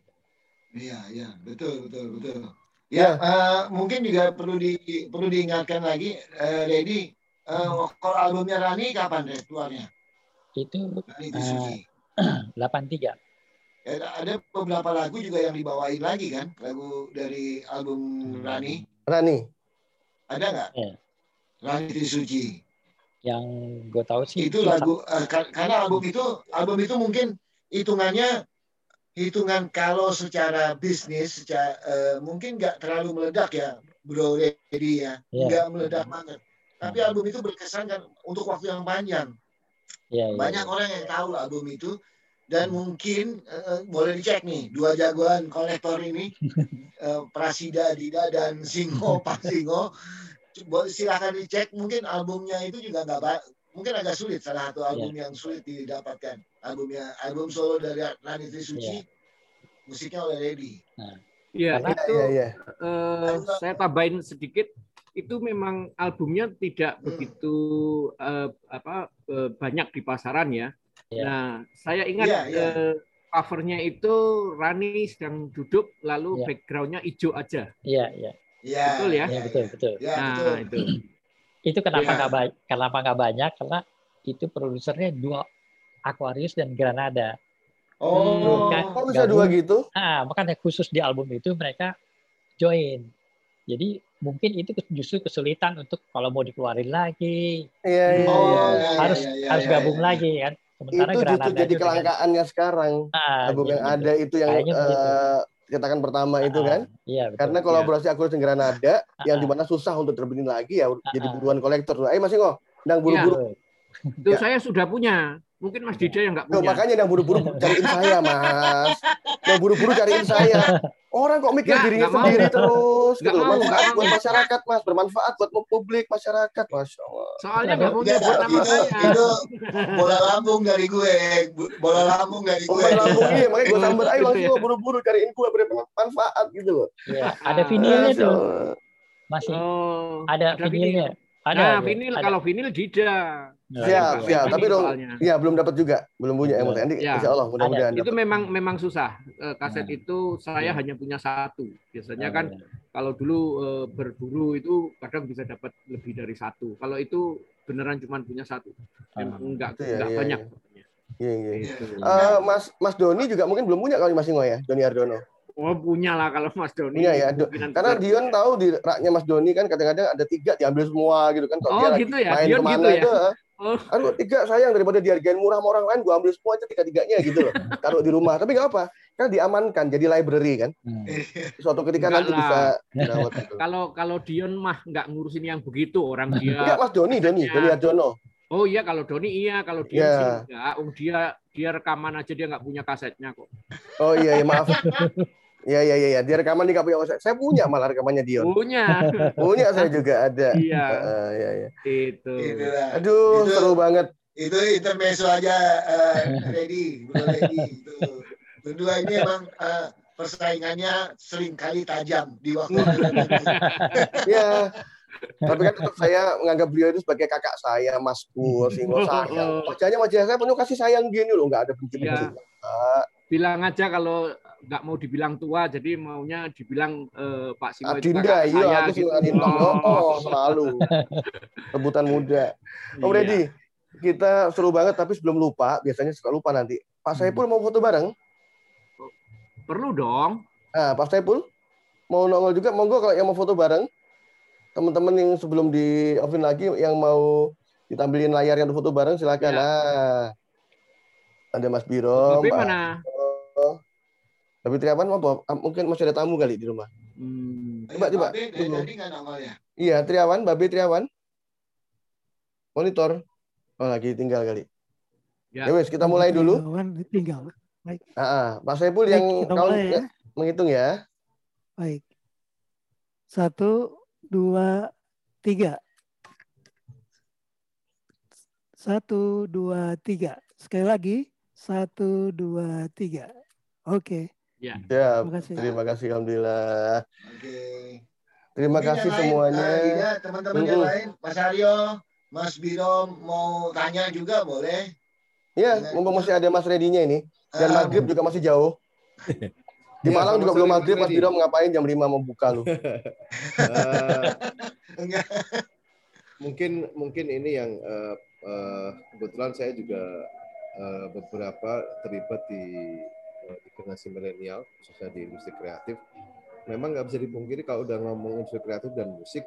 B: Iya, iya, betul, betul, betul.
A: Ya.
B: Ya, eh, mungkin juga perlu di perlu diingatkan lagi, eh, Reddy, eh, kalau albumnya Rani kapan deh keluarnya?
C: itu
B: Rani Trisuci.
C: 83
B: Eh, [CLEARS THROAT] ada beberapa lagu juga yang dibawain lagi kan, lagu dari album Rani.
A: Rani.
B: Ada nggak?
C: Iya.
B: Rani Trisuci.
C: yang gue tahu sih
B: Itu lagu kar- karena album itu album itu mungkin hitungannya hitungan kalau secara bisnis secara eh, mungkin nggak terlalu meledak ya, Bro Reddy ya,
C: Iya.
B: nggak meledak banget. Tapi album itu berkesan kan untuk waktu yang panjang.
C: ya, ya,
B: Banyak
C: ya.
B: orang yang tahu album itu dan mungkin eh, boleh dicek nih dua jagoan kolektor ini [LAUGHS] eh, Prasida Dida dan Singo [LAUGHS] Pak Singo silahkan dicek mungkin albumnya itu juga nggak mungkin agak sulit salah satu album yang sulit didapatkan albumnya album solo dari Rani Trisuci musiknya oleh Reddy
E: Iya,
C: Karena-
E: itu
A: Iya, iya.
E: eh, saya tambahin sedikit itu memang albumnya tidak
B: Hmm.
E: begitu eh, apa eh, banyak di pasaran ya.
C: Iya.
E: Nah, saya ingat
B: Iya, iya.
E: eh, covernya itu Rani sedang duduk lalu
C: Iya.
E: backgroundnya hijau aja.
C: iya iya
B: ya
E: Betul ya?
C: Iya, betul betul
B: ya
E: nah,
B: betul
E: itu.
C: itu kenapa
B: Iya.
C: nggak banyak kenapa nggak banyak karena itu produsernya dua Aquarius dan Granada
B: oh
C: Bukan.
A: Kok bisa dua gitu?
C: ah makanya khusus di album itu mereka join jadi mungkin itu justru kesulitan untuk kalau mau dikeluarin lagi
A: Iya, iya,
B: Oh,
A: iya.
B: iya, iya,
C: harus
B: iya, iya,
C: harus
B: iya,
C: gabung
B: iya.
C: lagi kan sementara
A: Itu justru
C: Granada
A: jadi
C: itu dengan-
A: kelangkaannya sekarang.
C: Ah,
A: Album
C: jadi
A: yang
C: gitu.
A: ada itu yang
C: Kayaknya begitu.
A: eh, katakan pertama itu
C: Ah,
A: kan.
C: iya betul.
A: Karena kolaborasi Aquarius dan Granada yang
C: Ah.
A: di mana susah untuk terbenih lagi ya jadi
C: Ah.
A: buruan kolektor. Ayo Mas Ingo, ndang buru-buru.
C: Betul.
E: Itu
A: Ya.
E: saya sudah punya Mungkin Mas Dida yang nggak
A: Loh,
E: punya.
A: makanya yang buru-buru cariin saya, Mas. Yang buru-buru cariin saya. Orang kok mikir
E: Nggak,
A: dirinya
E: nggak mau.
A: sendiri terus.
E: Nggak
A: Gitu loh.
E: mau,
A: Manfaat
E: nggak
A: buat
E: mau.
A: masyarakat, Mas. Bermanfaat buat publik masyarakat. Masya Allah.
E: Soalnya
C: Ada-
E: nggak mau
B: Enggak,
E: nyebut nama
B: itu,
E: saya.
B: itu bola lambung dari gue. Bola lambung dari gue.
A: Pemain lambung iya, makanya gue sambar. Ayo
E: Gitu
A: langsung
E: ya.
A: lo buru-buru cariin gue bermanfaat gitu loh.
C: Ya, ada vinilnya tuh masih
E: Oh,
C: ada, vinilnya. Ada.
E: Nah,
C: ada.
E: vinil
C: Ada.
E: kalau vinil Dida.
A: Siap.
E: Vinil
A: Tapi dong, ya belum dapat juga. Belum punya yang nanti.
E: Ya.
A: Insya Allah, mudah-mudahan.
E: Itu memang memang susah. Eh, Kaset
C: Nah.
E: itu saya
C: Iya.
E: hanya punya satu. Biasanya
C: Nah,
E: kan
C: ya.
E: kalau dulu eh, berburu itu kadang bisa dapat lebih dari satu. Kalau itu beneran cuma punya satu. Memang
C: Ah.
E: enggak
A: Itu ya,
E: enggak
A: iya,
E: banyak.
A: Iya, iya.
E: Gitu.
A: Eh, Mas Mas Doni juga mungkin belum punya kali Mas Ingo ya, Doni Ardono.
E: Oh punya lah kalau Mas Doni.
A: Punya ya, Do- Karena. Dion tahu di raknya Mas Doni kan kadang-kadang ada tiga diambil semua gitu kan. Kalau
E: Oh,
A: dia
E: gitu ya?
A: main
E: Dion
A: ke mana
E: gitu ya?
A: itu, ah. Aduh tiga sayang daripada dihargain murah sama orang lain, gua ambil semua aja tiga-tiganya gitu loh. [LAUGHS] Taruh di rumah. Tapi nggak apa, kan diamankan jadi library kan.
C: Hmm.
A: Suatu ketika
E: Enggak
A: nanti
E: lah.
A: bisa dirawat gitu. [LAUGHS]
E: Kalau kalau Dion mah nggak ngurusin yang begitu orang
A: Enggak
E: dia.
A: Mas Doni, Doni,
E: Ya.
A: Doni Ardono.
E: Oh iya kalau Doni iya kalau Dion
A: Ya.
E: sih enggak. Oh dia dia rekaman aja dia nggak punya kasetnya kok.
A: Oh iya, iya maaf. [LAUGHS] Iya iya iya, iya. dia rekaman nih nggak punya saya. Saya punya malah rekamannya Dion.
E: Punya. [LAUGHS]
A: Punya saya juga ada.
E: iya
A: Heeh, iya iya.
E: itu.
B: Itulah.
A: Aduh,
B: Itu-
A: seru banget.
B: itu intermezzo aja eh, ready ready itu berdua ini emang eh, persaingannya sering kali tajam di waktu [LAUGHS]
A: Ya. Tapi kan tetap saya menganggap beliau itu sebagai kakak saya, Mas Pur, Singo sayang. [LAUGHS] Wajahnya wajah saya penuh kasih sayang gini loh, nggak ada benci-benci.
E: Iya. Bilang aja kalau nggak mau dibilang tua jadi maunya dibilang eh, Pak Simo itu
A: Adinda,
E: kakak
A: iya,
E: saya
A: aku
E: gitu.
A: Nintong. Oh, oh, selalu. Rebutan muda. [LAUGHS] Om
E: Iya.
A: Reddy, kita seru banget, tapi sebelum lupa, biasanya suka lupa nanti. Pak Saipul mau foto bareng?
E: Perlu dong.
A: Nah, Pak Saipul mau nongol juga, monggo kalau yang mau foto bareng. Teman-teman yang sebelum di offin lagi yang mau ditampilin layar yang foto bareng silakan.
E: Ya.
A: Nah, ada Mas Biro, Mbak
E: mana?
A: Tapi Triawan mau apa? Mungkin masih ada tamu kali di rumah.
E: Hmm.
A: Coba, coba.
B: Babe dari nggak ya
A: Iya, Triawan, Babe Triawan. Monitor. Oh, lagi tinggal kali.
E: Ya.
A: Ya wes, kita mulai dulu.
F: Kawan tinggal.
A: Ah, ah. Pak Saipul
F: Baik,
A: yang kau
F: mulai ya.
A: menghitung ya.
F: Baik. Satu, dua, tiga. Satu, dua, tiga. Sekali lagi. Satu, dua, tiga. Oke.
E: Ya.
A: Ya,
F: Terima kasih.
A: terima kasih alhamdulillah.
B: oke
A: Terima
B: Mungkin
A: kasih
B: yang lain,
A: semuanya.
B: eh, Dida, teman-teman yang
A: Mm-mm.
B: lain Mas Aryo Mas Biro mau tanya juga boleh
A: Ya, mumpung masih ada Mas Redinya ini. Dan
B: Ah,
A: maghrib juga masih jauh. [LAUGHS] Di
G: Ya,
A: Malang juga belum maghrib,
G: Mas.
A: Biro ngapain jam 5 mau buka lu. [LAUGHS]
G: Eh, mungkin mungkin ini yang eh, eh, kebetulan saya juga eh, beberapa terlibat di generasi milenial khususnya di industri kreatif memang nggak bisa dipungkiri kalau udah ngomong industri kreatif dan musik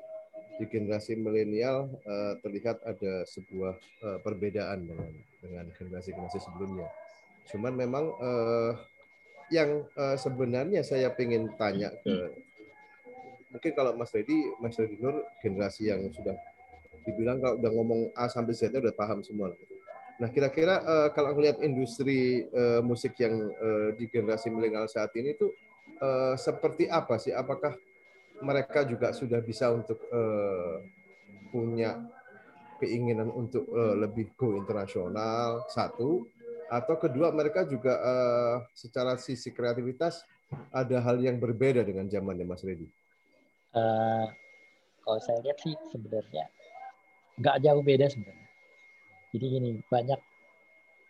G: di generasi milenial eh, terlihat ada sebuah eh, perbedaan dengan dengan generasi-generasi sebelumnya cuman memang eh, yang eh, sebenarnya saya ingin tanya ke mungkin kalau Mas Reddy, Mas Reddy Nur generasi yang sudah dibilang kalau udah ngomong A sampai Z udah paham semua. Nah kira-kira eh, kalau ngelihat industri eh, musik yang eh, di generasi milenial saat ini tuh eh, seperti apa sih? Apakah mereka juga sudah bisa untuk eh, punya keinginan untuk eh, lebih go internasional satu atau kedua mereka juga eh, secara sisi kreativitas ada hal yang berbeda dengan zamannya Mas Reddy.
C: Eh, kalau saya lihat sih sebenarnya nggak jauh beda sebenarnya. Jadi gini banyak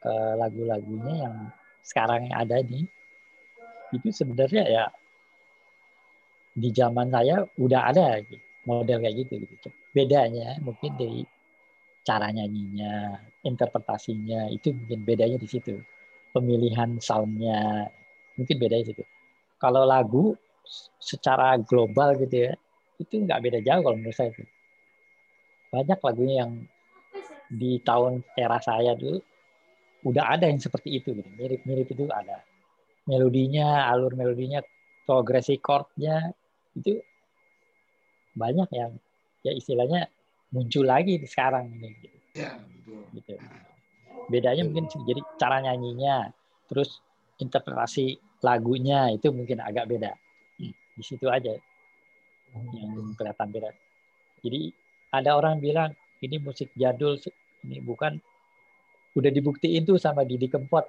C: eh, lagu-lagunya yang sekarang yang ada nih itu sebenarnya ya di zaman saya udah ada gitu, model kayak gitu gitu. Bedanya mungkin dari cara nyanyinya, interpretasinya itu mungkin bedanya di situ. Pemilihan soundnya mungkin bedanya di situ. Kalau lagu secara global gitu ya itu nggak beda jauh kalau menurut saya. tuh. Banyak lagunya yang di tahun era saya dulu udah ada yang seperti itu gitu. Mirip-mirip itu ada. Melodinya, alur melodinya, progresi chordnya itu banyak yang ya istilahnya muncul lagi sekarang ini gitu.
B: Ya, betul.
C: gitu. Bedanya mungkin jadi cara nyanyinya, terus interpretasi lagunya itu mungkin agak beda. Hmm, Di situ aja yang kelihatan beda. Jadi ada orang bilang ini musik jadul, ini bukan udah dibuktiin tuh sama Didi Kempot.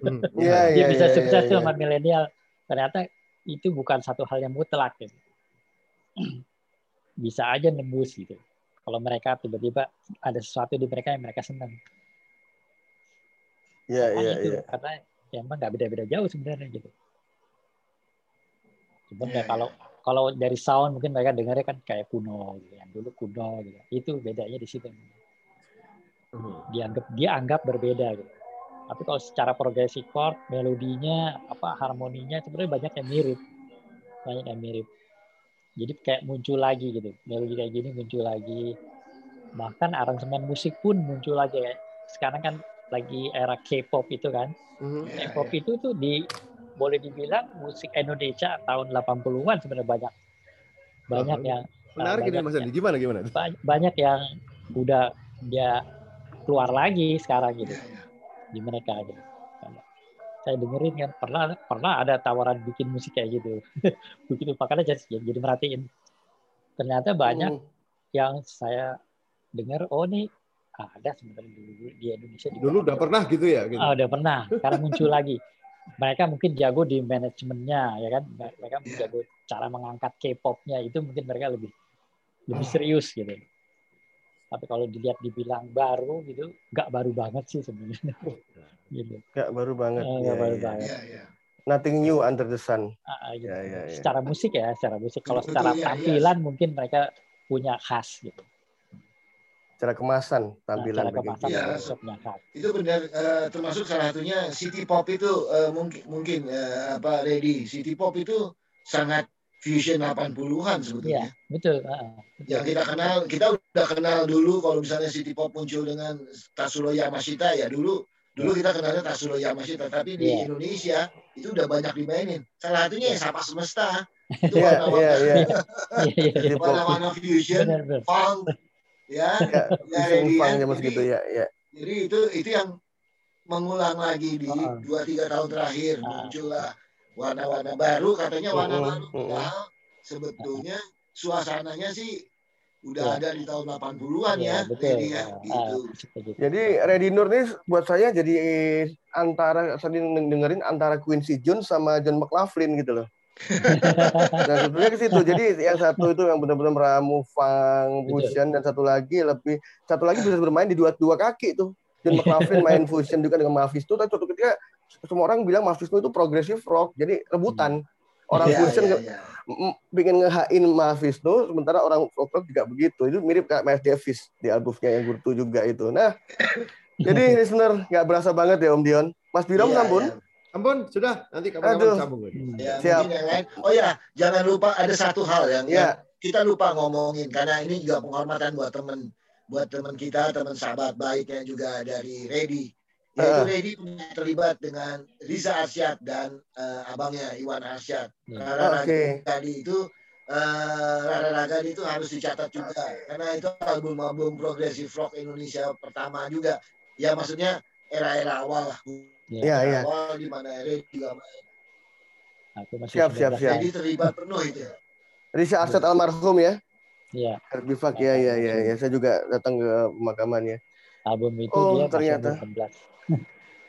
G: Hmm. [LAUGHS]
A: Iya,
C: Dia
A: iya,
C: bisa
A: iya,
C: sukses
A: iya,
C: tuh
A: iya.
C: sama milenial. Ternyata itu bukan satu hal yang mutlak. Gitu. [CLEARS THROAT] Bisa aja nembus gitu. Kalau mereka tiba-tiba ada sesuatu di mereka yang mereka senang.
A: Iya, iya,
C: itu,
A: iya.
C: karena ya emang nggak beda-beda jauh sebenarnya gitu. Cuman
B: Iya,
C: ya kalau kalau dari sound mungkin mereka dengarnya kan kayak kuno gitu. Yang dulu kuno gitu. Itu bedanya di situ.
G: Hmm.
C: Dianggap dia anggap berbeda gitu. Tapi kalau secara progresi chord, melodinya, apa harmoninya sebenarnya banyak yang mirip. Banyak yang mirip. Jadi kayak muncul lagi gitu. Melodi kayak gini muncul lagi. Bahkan aransemen musik pun muncul lagi. Kayak Sekarang kan lagi era K-pop itu kan.
A: Mhm.
B: Iya,
C: K-pop itu tuh di boleh dibilang musik Indonesia tahun 80-an sebenarnya banyak banyak
G: Wah,
C: yang
G: Menarik ini
C: banyak
G: Mas Andi. Gimana gimana?
C: ba- banyak yang udah dia keluar lagi sekarang gitu di mereka gitu. Saya dengerin kan pernah pernah ada tawaran bikin musik kayak gitu. [LAUGHS] Begitu makanya jadi, jadi merhatiin. Ternyata banyak
A: Mhm.
C: yang saya dengar oh nih ada sebenarnya dulu di Indonesia juga
G: Dulu udah pernah gitu ya? Gitu.
C: Ah, udah pernah. Sekarang muncul lagi. Mereka mungkin jago di manajemennya, ya kan? Mereka
B: Iya.
C: jago cara mengangkat K-popnya itu mungkin mereka lebih lebih
B: Hmm.
C: serius gitu. Tapi kalau dilihat dibilang baru gitu, nggak baru banget sih sebenarnya. [LAUGHS] gitu.
A: Nggak baru banget.
C: Eh,
A: Iya,
C: nggak baru
A: iya.
C: banget.
B: Iya, iya.
A: Nothing new under the sun.
C: Ah, gitu.
A: Iya, iya, iya.
C: Secara musik ya, secara musik. Kalau secara
B: iya, iya.
C: tampilan mungkin mereka punya khas gitu.
A: Cara kemasan
C: Nah,
A: tampilan
C: cara
A: begitu.
C: kemasan
B: Iya.
C: khas.
B: itu benar eh, termasuk salah satunya city pop itu eh, mungkin mungkin eh, apa ready city pop itu sangat fusion 80-an
C: Iya,
B: sebetulnya.
C: betul. ah, ah, betul.
B: Ya kita kenal kita udah kenal dulu kalau misalnya city pop muncul dengan Tatsulo Yamashita ya dulu dulu kita kenalnya Tatsulo Yamashita tapi di
C: Iya.
B: Indonesia itu udah banyak dimainin. Salah satunya ya Sapa Semesta. Itu
A: Iya,
B: warna-warna
A: iya, iya.
C: Iya, iya, iya.
B: warna-warna fusion,
C: Benar, benar.
B: funk, ya.
A: Ya,
B: Ya,
A: Funk
B: ya.
A: zaman
B: Jadi-
A: segitu ya, ya.
B: Jadi itu itu yang mengulang lagi di
C: Ah.
B: dua tiga tahun terakhir
C: Ah.
B: muncullah warna-warna baru katanya warna baru. Padahal sebetulnya suasananya sih udah
C: Ya.
B: ada di tahun 80-an ya,
C: Iya, betul.
B: Ready ya,
C: Ah,
B: gitu.
C: itu.
A: Jadi Ready Nur ini buat saya jadi antara saya dengerin antara Quincy Jones sama John McLaughlin gitu loh. [LAUGHS] Nah sebetulnya ke situ. Jadi yang satu itu yang benar-benar meramu
C: Betul.
A: fusion dan satu lagi lebih satu lagi bisa bermain di dua dua kaki tuh. John [LAUGHS] McLaughlin main fusion juga dengan Mephisto. Tapi suatu ketika semua orang bilang Mephisto itu progressive rock. Jadi rebutan. Orang
B: Iya,
A: fusion
B: iya,
A: nge-
B: iya.
A: m- bikin ngehain Mephisto, sementara orang folk rock juga begitu. Itu mirip kayak Miles Davis di albumnya yang Gurtu juga itu. Nah, [COUGHS] jadi listener nggak berasa banget ya Om Dion. Mas Biram
B: Iya,
A: sampun.
B: iya.
G: Ampun, sudah. Nanti kapan-kapan sambung lagi.
C: Hmm.
B: Ya,
A: Siap.
B: mungkin yang lain. Oh ya, jangan lupa ada satu hal yang, yang
A: Ya,
B: kita lupa ngomongin karena ini juga penghormatan buat teman buat teman kita, teman sahabat baiknya juga dari Ready. Yaitu. Ready punya terlibat dengan Riza Arsyad dan eh, abangnya Iwan Arsyad.
C: Ya.
B: Rara
A: Oke.
B: Ragadi itu eh, Rara Ragadi itu harus dicatat juga karena itu album-album progressive rock Indonesia pertama juga. Ya maksudnya era-era awal lah.
C: Ya.
A: Iya, iya.
B: Awal di mana Ready juga
C: Nah, itu masih
A: Siap, siap,
C: 19
A: siap.
B: Ready terlibat penuh itu.
A: Risa Arsyad almarhum ya.
C: Iya,
A: Bifak ya, ya, ya, ya. Saya juga datang ke pemakamannya.
C: album itu
A: Oh,
C: dia
A: ternyata.
C: masih umur 16.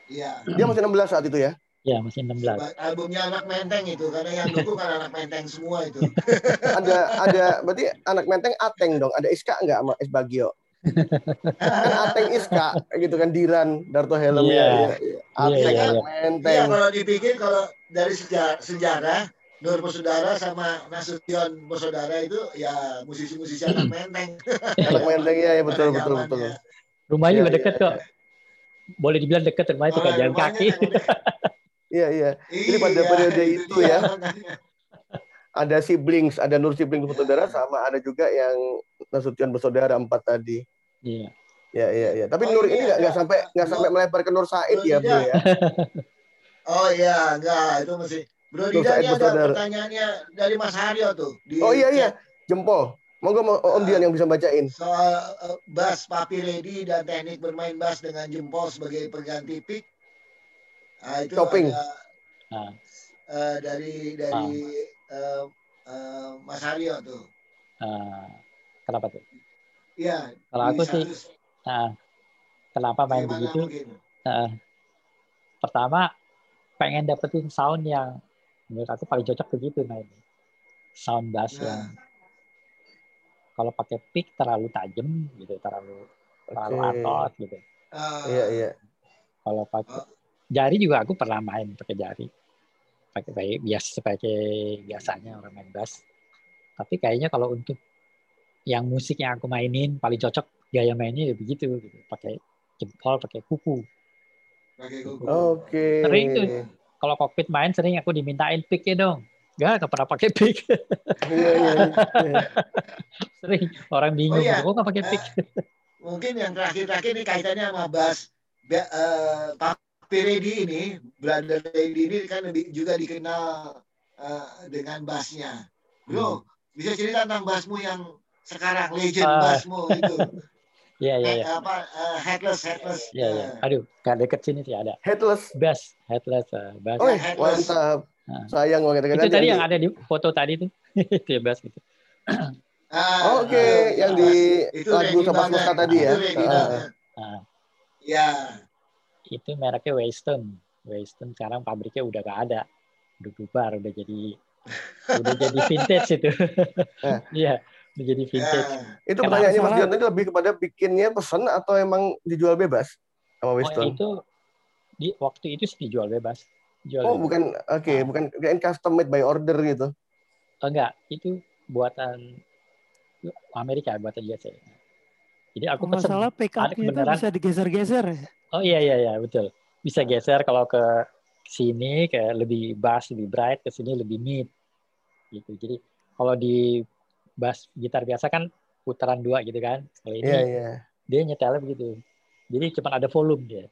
B: Iya.
A: Dia masih 16 saat itu ya.
C: Ya, masih 16.
B: albumnya anak menteng itu karena yang dukung kan anak menteng semua itu [LAUGHS]
A: Ada ada berarti anak menteng Ateng dong. Ada Iska enggak sama Es Bagio? kan [LAUGHS] Ateng Iska gitu kan Diran Darto Helm
C: Iya.
A: ya. ya, ya. Ateng
C: Iya, iya,
A: anak
B: iya
A: menteng.
B: kalau dipikir kalau dari sejarah, sejarah Nur bersaudara sama Nasution bersaudara itu ya musisi-musisi anak menteng
A: Anak menteng ya, ya betul betul betul.
B: zamannya.
C: Rumahnya
A: Iya,
C: juga deket
A: iya,
C: kok. Boleh dibilang deket rumahnya itu jalan kaki.
B: udah- [LAUGHS]
A: Iya iya. Ini pada
B: Iya,
A: periode itu
B: dia
A: ya.
B: makanya.
A: Ada siblings, ada Nur siblings bersaudara sama ada juga yang Nasution bersaudara empat tadi.
C: Iya.
A: Ya iya iya. Tapi
B: Oh,
A: Nur
B: ini
A: nggak
B: ada.
A: sampai nggak sampai melebar ke Nur Said
B: Nur
A: ya bro ya. [LAUGHS]
B: oh iya enggak itu masih Bro
A: Nur
B: Dida
A: Said
B: ini ada
A: bersaudara.
B: pertanyaannya dari Mas Haryo tuh di
A: Oh iya iya. Jempol. Monggo Mo- Om Dian yang bisa bacain.
B: soal eh, bass papi ready dan teknik bermain bass dengan jempol sebagai pengganti pick. Nah, itu
A: Chopping.
B: ada
C: Nah,
B: eh, dari dari eh, eh, Mas Haryo tuh.
C: eh, kenapa tuh?
B: Iya.
C: Kalau aku sih, Nah, kenapa main begitu? Eh, pertama pengen dapetin sound yang menurut aku paling cocok begitu main sound bass
B: Nah.
C: yang kalau pakai pick terlalu tajam gitu terlalu terlalu
A: Oke.
C: atot gitu
B: Ah,
A: Iya, iya.
C: kalau pakai jari juga aku pernah main pakai jari pakai pakai biasa sebagai biasanya orang main bass tapi kayaknya kalau untuk yang musik yang aku mainin paling cocok gaya mainnya ya begitu gitu pakai jempol pakai kuku
B: pakai kuku.
A: Oke.
C: Sering tuh. kalau kokpit main sering aku dimintain pick ya dong Gak, gak pernah pakai pick.
A: Iya, iya. iya.
C: Sering orang bingung,
B: Oh, iya.
C: kok gak pakai pick?
B: Mungkin yang terakhir-terakhir ini kaitannya sama bass. Ba- eh, Papi Ready ini, Brother Ready ini kan lebih juga dikenal eh, dengan bassnya. Bro, bisa cerita tentang bassmu yang sekarang legend
C: Ah.
B: bassmu itu. [LAUGHS]
C: Iya, iya, iya.
B: apa eh, headless headless.
C: Iya, iya.
B: Eh,
C: Aduh, gak deket sini sih ada.
A: Headless.
C: Bass, headless, uh, bass.
A: Oh,
B: headless.
A: mantap.
C: Nah.
A: Sayang banget.
C: itu tadi yang ada di foto tadi tuh. [LAUGHS] bass gitu.
B: ah,
A: Oke,
B: ah,
A: yang di
B: itu
A: lagu
B: banget.
A: Smesta tadi ya.
B: Itu
A: Ah.
B: Ya,
C: itu mereknya Weston. Weston sekarang pabriknya udah gak ada. Udah bubar, udah jadi udah [LAUGHS] jadi vintage itu.
A: Eh. [LAUGHS]
C: Iya, udah jadi vintage.
B: ya.
A: Itu pertanyaannya Mas? Dion tadi lebih kepada bikinnya pesan atau emang dijual bebas sama
C: Oh,
A: Weston?
C: itu di waktu itu sih dijual bebas. Jual
A: Oh, bukan oke,
C: Ah.
A: bukan kirain custom made by order gitu.
C: Oh, enggak, itu buatan Amerika, buatan USA. Jadi aku
F: nggak
C: pesen.
F: salah pick
C: ada
F: up-nya itu
C: kebenaran.
F: bisa digeser-geser ya.
C: Oh iya iya iya betul. Bisa geser kalau ke sini kayak lebih bass, lebih bright, ke sini lebih mid. Gitu. Jadi kalau di bass gitar biasa kan putaran dua gitu kan. Kalau ini
A: Iya, iya.
C: dia nyetelnya begitu. Jadi cuma ada volume dia.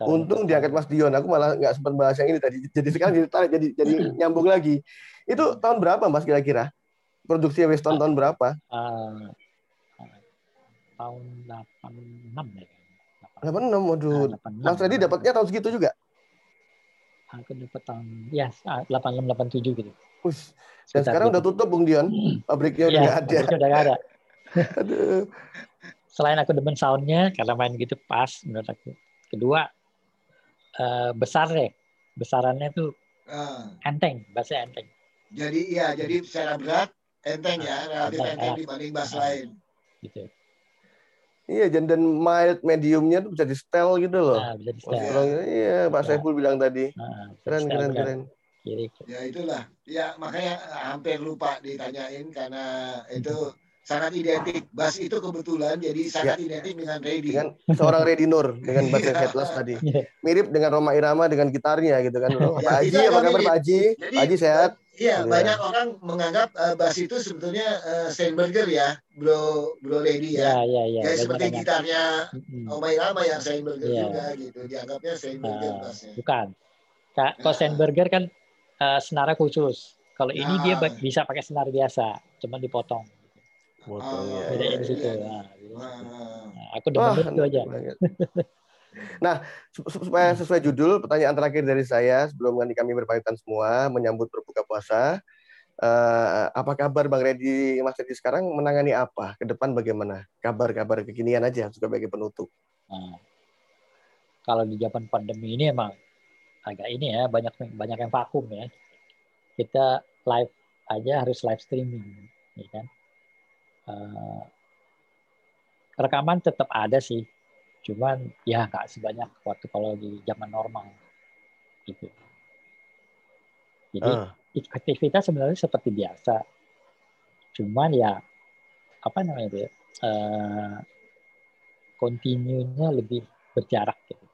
A: Oh, Untung diangkat Mas Dion. Aku malah nggak sempat bahas yang ini tadi. Jadi sekarang jadi tarik, jadi jadi nyambung lagi. Itu tahun berapa Mas kira-kira? Produksi Weston tahun berapa?
C: Ah, ah, tahun 86 ya.
A: 86. Waduh.
C: Ah, 86.
A: Mas Reddy dapatnya tahun segitu juga?
C: Aku dapat tahun ya 86 87 gitu.
A: Us. Dan
C: Sekitar
A: sekarang
C: gitu.
A: udah tutup Bung Dion. Pabriknya udah
C: Iya,
A: nggak ada.
C: udah nggak ada. [LAUGHS]
A: Aduh.
C: Selain aku demen soundnya karena main gitu pas menurut aku. Kedua eh, besar deh. Besarannya tuh
B: Ah.
C: enteng, bassnya enteng.
B: Jadi iya, jadi secara berat enteng ya, relatif
C: Enteng,
B: enteng
C: ya.
B: dibanding bass
C: Ah.
B: lain.
C: Gitu.
A: Iya, dan, dan mild mediumnya tuh bisa di setel gitu loh.
C: Nah, bisa di setel.
A: Iya, Pak. Saiful bilang tadi.
C: Nah,
A: Keren, keren, keren.
C: Kiri.
B: Ya itulah. Ya makanya hampir lupa ditanyain karena itu sangat identik. Bass itu kebetulan jadi sangat identik dengan ready.
A: Dengan seorang Reddy Nur dengan bass
B: Iya.
A: headless tadi. [LAUGHS]
C: Iya.
A: Mirip dengan Roma Irama dengan gitarnya gitu kan. [LAUGHS] Loh,
B: Ya,
A: Pak Haji, apa kabar. Pak Haji?
B: Jadi,
A: Pak Haji sehat?
B: Iya,
A: Iya.
B: banyak orang menganggap eh, bass itu sebetulnya eh, Steinberger ya, Bro Bro Lady
C: Ya,
B: ya.
C: ya, ya.
B: Ya seperti
C: banyak-banyak.
B: gitarnya
C: Mm-mm.
B: Omai Rama yang Steinberger
C: Iya.
B: juga gitu. Dianggapnya Steinberger
C: Ah,
B: bassnya.
C: bukan. Ka- Kalau
B: Nah.
C: Steinberger kan eh, senarnya khusus. Kalau ini dia
B: Nah.
C: ba- bisa pakai senar biasa, cuma dipotong.
B: Oh,
A: iya,
C: Bedanya di
B: iya,
C: situ.
B: iya.
C: Nah. Nah, aku
A: Wah,
C: itu aja.
A: banget. [LAUGHS] Nah, su- su- supaya sesuai judul, pertanyaan terakhir dari saya sebelum nanti kami berpamitan semua menyambut berbuka puasa. Eh, apa kabar Bang Reddy Mas Reddy sekarang menangani apa? Ke depan bagaimana? Kabar-kabar kekinian aja sebagai penutup.
C: Nah, kalau di zaman pandemi ini emang agak ini ya banyak banyak yang vakum ya. Kita live aja harus live streaming, ya kan? Eh, rekaman tetap ada sih, cuman ya nggak sebanyak waktu kalau di zaman normal, gitu. Jadi
A: Ah,
C: aktivitas sebenarnya seperti biasa, cuman ya apa namanya itu ya? eh, continue-nya lebih berjarak gitu.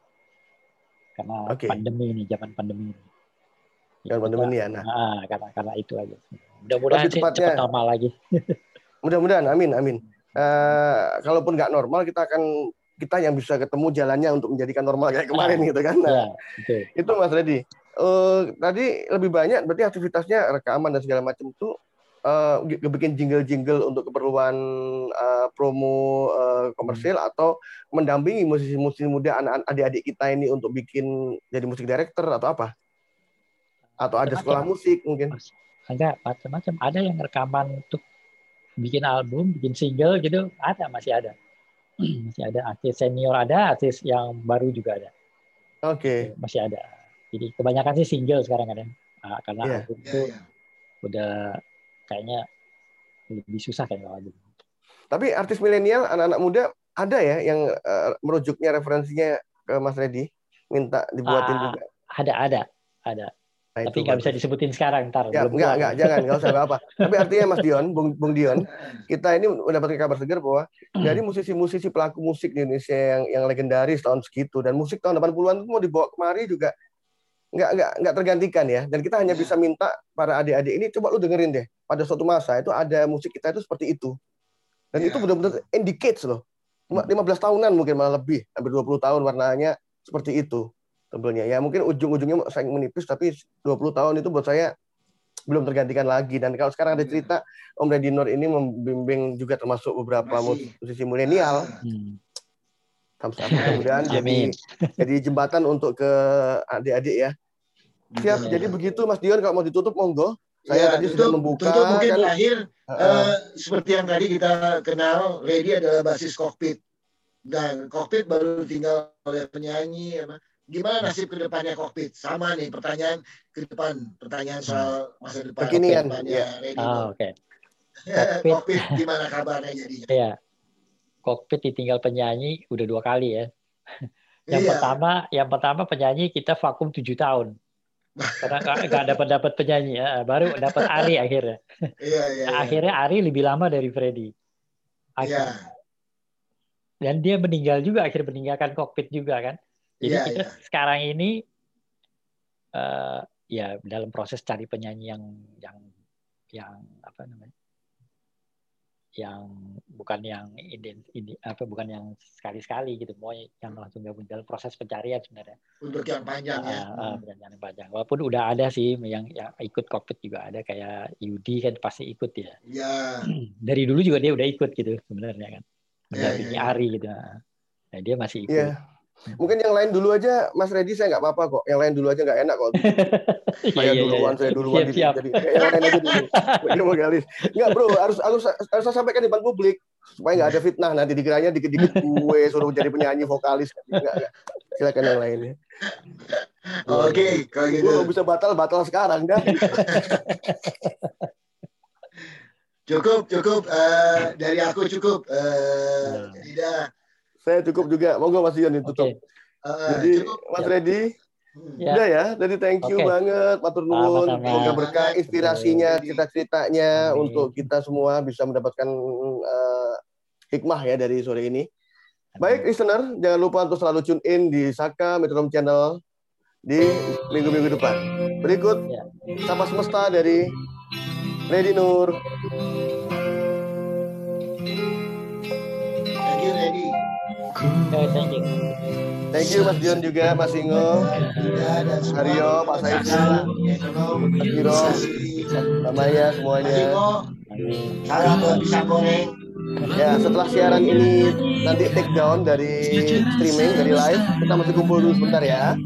C: Karena
A: Oke.
C: pandemi ini, zaman pandemi ini. Kita-
A: pandemi ini ya, nah.
C: Ah, karena karena itu aja. Mudah-mudahan cepat normal lagi. [LAUGHS]
A: mudah-mudahan, amin, amin. Eh, kalaupun nggak normal, kita akan kita yang bisa ketemu jalannya untuk menjadikan normal kayak kemarin [LAUGHS] gitu kan. Nah,
C: Ya, betul.
A: itu Mas Reddy. Eh, tadi lebih banyak berarti aktivitasnya rekaman dan segala macam itu eh, g- bikin jingle-jingle untuk keperluan eh, promo eh, komersil atau mendampingi musisi-musisi muda anak adik-adik kita ini untuk bikin jadi musik director atau apa? Atau ada sekolah musik mungkin?
C: Enggak, macam-macam. Ada yang rekaman untuk bikin album, bikin single gitu, ada, masih ada. [CLEARS THROAT] masih ada artis senior ada, artis yang baru juga ada.
A: Oke.
C: Masih ada. Jadi kebanyakan sih single sekarang kan ya. Karena
A: Iya.
C: album itu
B: ya.
C: udah kayaknya lebih susah kan kalau album.
A: Tapi artis milenial, anak-anak muda ada ya yang eh, merujuknya referensinya ke Mas Reddy, minta dibuatin
C: Ah,
A: juga.
C: Ada, ada, ada.
A: Nah,
C: Tapi
A: itu
C: nggak bisa disebutin sekarang, ntar.
A: Ya,
C: belum
A: enggak, enggak, jangan, enggak usah, enggak apa. [LAUGHS] Tapi artinya Mas Dion, Bung, Bung Dion, kita ini mendapatkan kabar segar bahwa dari musisi-musisi pelaku musik di Indonesia yang yang legendaris tahun segitu dan musik tahun 80-an itu mau dibawa kemari juga enggak enggak enggak tergantikan ya. Dan kita hanya bisa minta para adik-adik ini coba lu dengerin deh. Pada suatu masa itu ada musik kita itu seperti itu. Dan
B: Ya.
A: itu benar-benar indicates loh. Cuma 15 tahunan mungkin malah lebih, hampir 20 tahun warnanya seperti itu tampilnya. Ya mungkin ujung-ujungnya sayang menipis tapi 20 tahun itu buat saya belum tergantikan lagi dan kalau sekarang ada cerita Om Reddy Nur ini membimbing juga termasuk beberapa
B: Masih.
A: musisi milenial
C: Hmm.
A: mudah-mudahan [LAUGHS] jadi jadi jembatan untuk ke adik-adik ya siap
C: Iya.
A: jadi begitu Mas Dion kalau mau ditutup monggo saya
B: Ya,
A: tadi
B: tutup-
A: sudah membuka
B: tutup mungkin
A: kan
B: terakhir
A: Heeh.
B: eh, seperti yang tadi kita kenal, Lady adalah basis kokpit dan kokpit baru tinggal oleh penyanyi. apa. Gimana nasib ke depannya kokpit? Sama nih pertanyaan ke depan, pertanyaan soal masa depan.
A: Kekinian, ya.
C: Ah, oke. [LAUGHS]
B: kokpit.
C: kokpit.
B: gimana kabarnya jadinya?
C: Iya. Kokpit ditinggal penyanyi udah dua kali ya. Yang
B: Iya.
C: pertama, yang pertama penyanyi kita vakum tujuh tahun. Karena nggak nggak dapat dapat penyanyi, ya. baru dapat Ari akhirnya.
B: Iya, iya,
C: Nah,
B: iya.
C: akhirnya Ari lebih lama dari Freddy.
B: Iya,
C: Dan dia meninggal juga, akhirnya meninggalkan kokpit juga kan. Jadi
B: iya,
C: kita
B: iya.
C: sekarang ini eh, ya dalam proses cari penyanyi yang yang yang apa namanya? yang bukan yang ini, ini apa bukan yang sekali-sekali gitu mau yang langsung gabung dalam proses pencarian sebenarnya
B: Untuk yang panjang ya.
C: Ah, ah, perjalanan panjang walaupun udah ada sih yang yang ikut kokpit juga ada kayak Yudi kan pasti ikut ya
B: Iya. [CLEARS THROAT]
C: dari dulu juga dia udah ikut gitu sebenarnya kan mendampingi
B: iya, iya.
C: Ari gitu nah dia masih ikut
A: Iya. Mungkin yang lain dulu aja, Mas Reddy saya nggak apa-apa kok. Yang lain dulu aja nggak enak kok. [LAUGHS]
C: Iya,
A: Saya
C: iya,
A: duluan,
C: iya.
A: saya duluan.
C: Siap,
A: gitu.
C: siap.
A: Jadi yang lain aja dulu. Ini mau galis. Nggak bro, harus harus harus saya sampaikan di depan publik supaya nggak ada fitnah nanti dikiranya dikit-dikit gue suruh jadi penyanyi vokalis. Nggak, nggak. Silakan yang lainnya.
B: Oke, kalau gitu.
A: Gue bisa batal batal sekarang dah.
B: Cukup, cukup. Eh, dari aku cukup. Eh,
C: Nah.
B: tidak.
A: Saya cukup juga. Monggo Mas Dion ditutup.
C: Oke.
B: Eh,
A: Jadi
B: cukup.
A: Mas Reddy,
B: Hmm.
C: Ya.
A: udah ya. Jadi thank you
C: Oke.
A: banget, matur nuwun. Semoga berkah inspirasinya,
B: Amin.
A: untuk kita semua bisa mendapatkan eh, hikmah ya dari sore ini. Baik, listener, jangan lupa untuk selalu tune in di Saka Metronome Channel di minggu-minggu depan. Berikut
C: Ya.
A: Sapa Semesta dari Lady Nur.
B: Thank you.
A: Mas Dion juga, Mas Ingo, Hario, Pak Saiful, Mas Giro, Mbak Maya
B: Mas
A: semuanya. Ya, setelah siaran ini nanti take down dari streaming, dari live, kita masih kumpul dulu sebentar ya.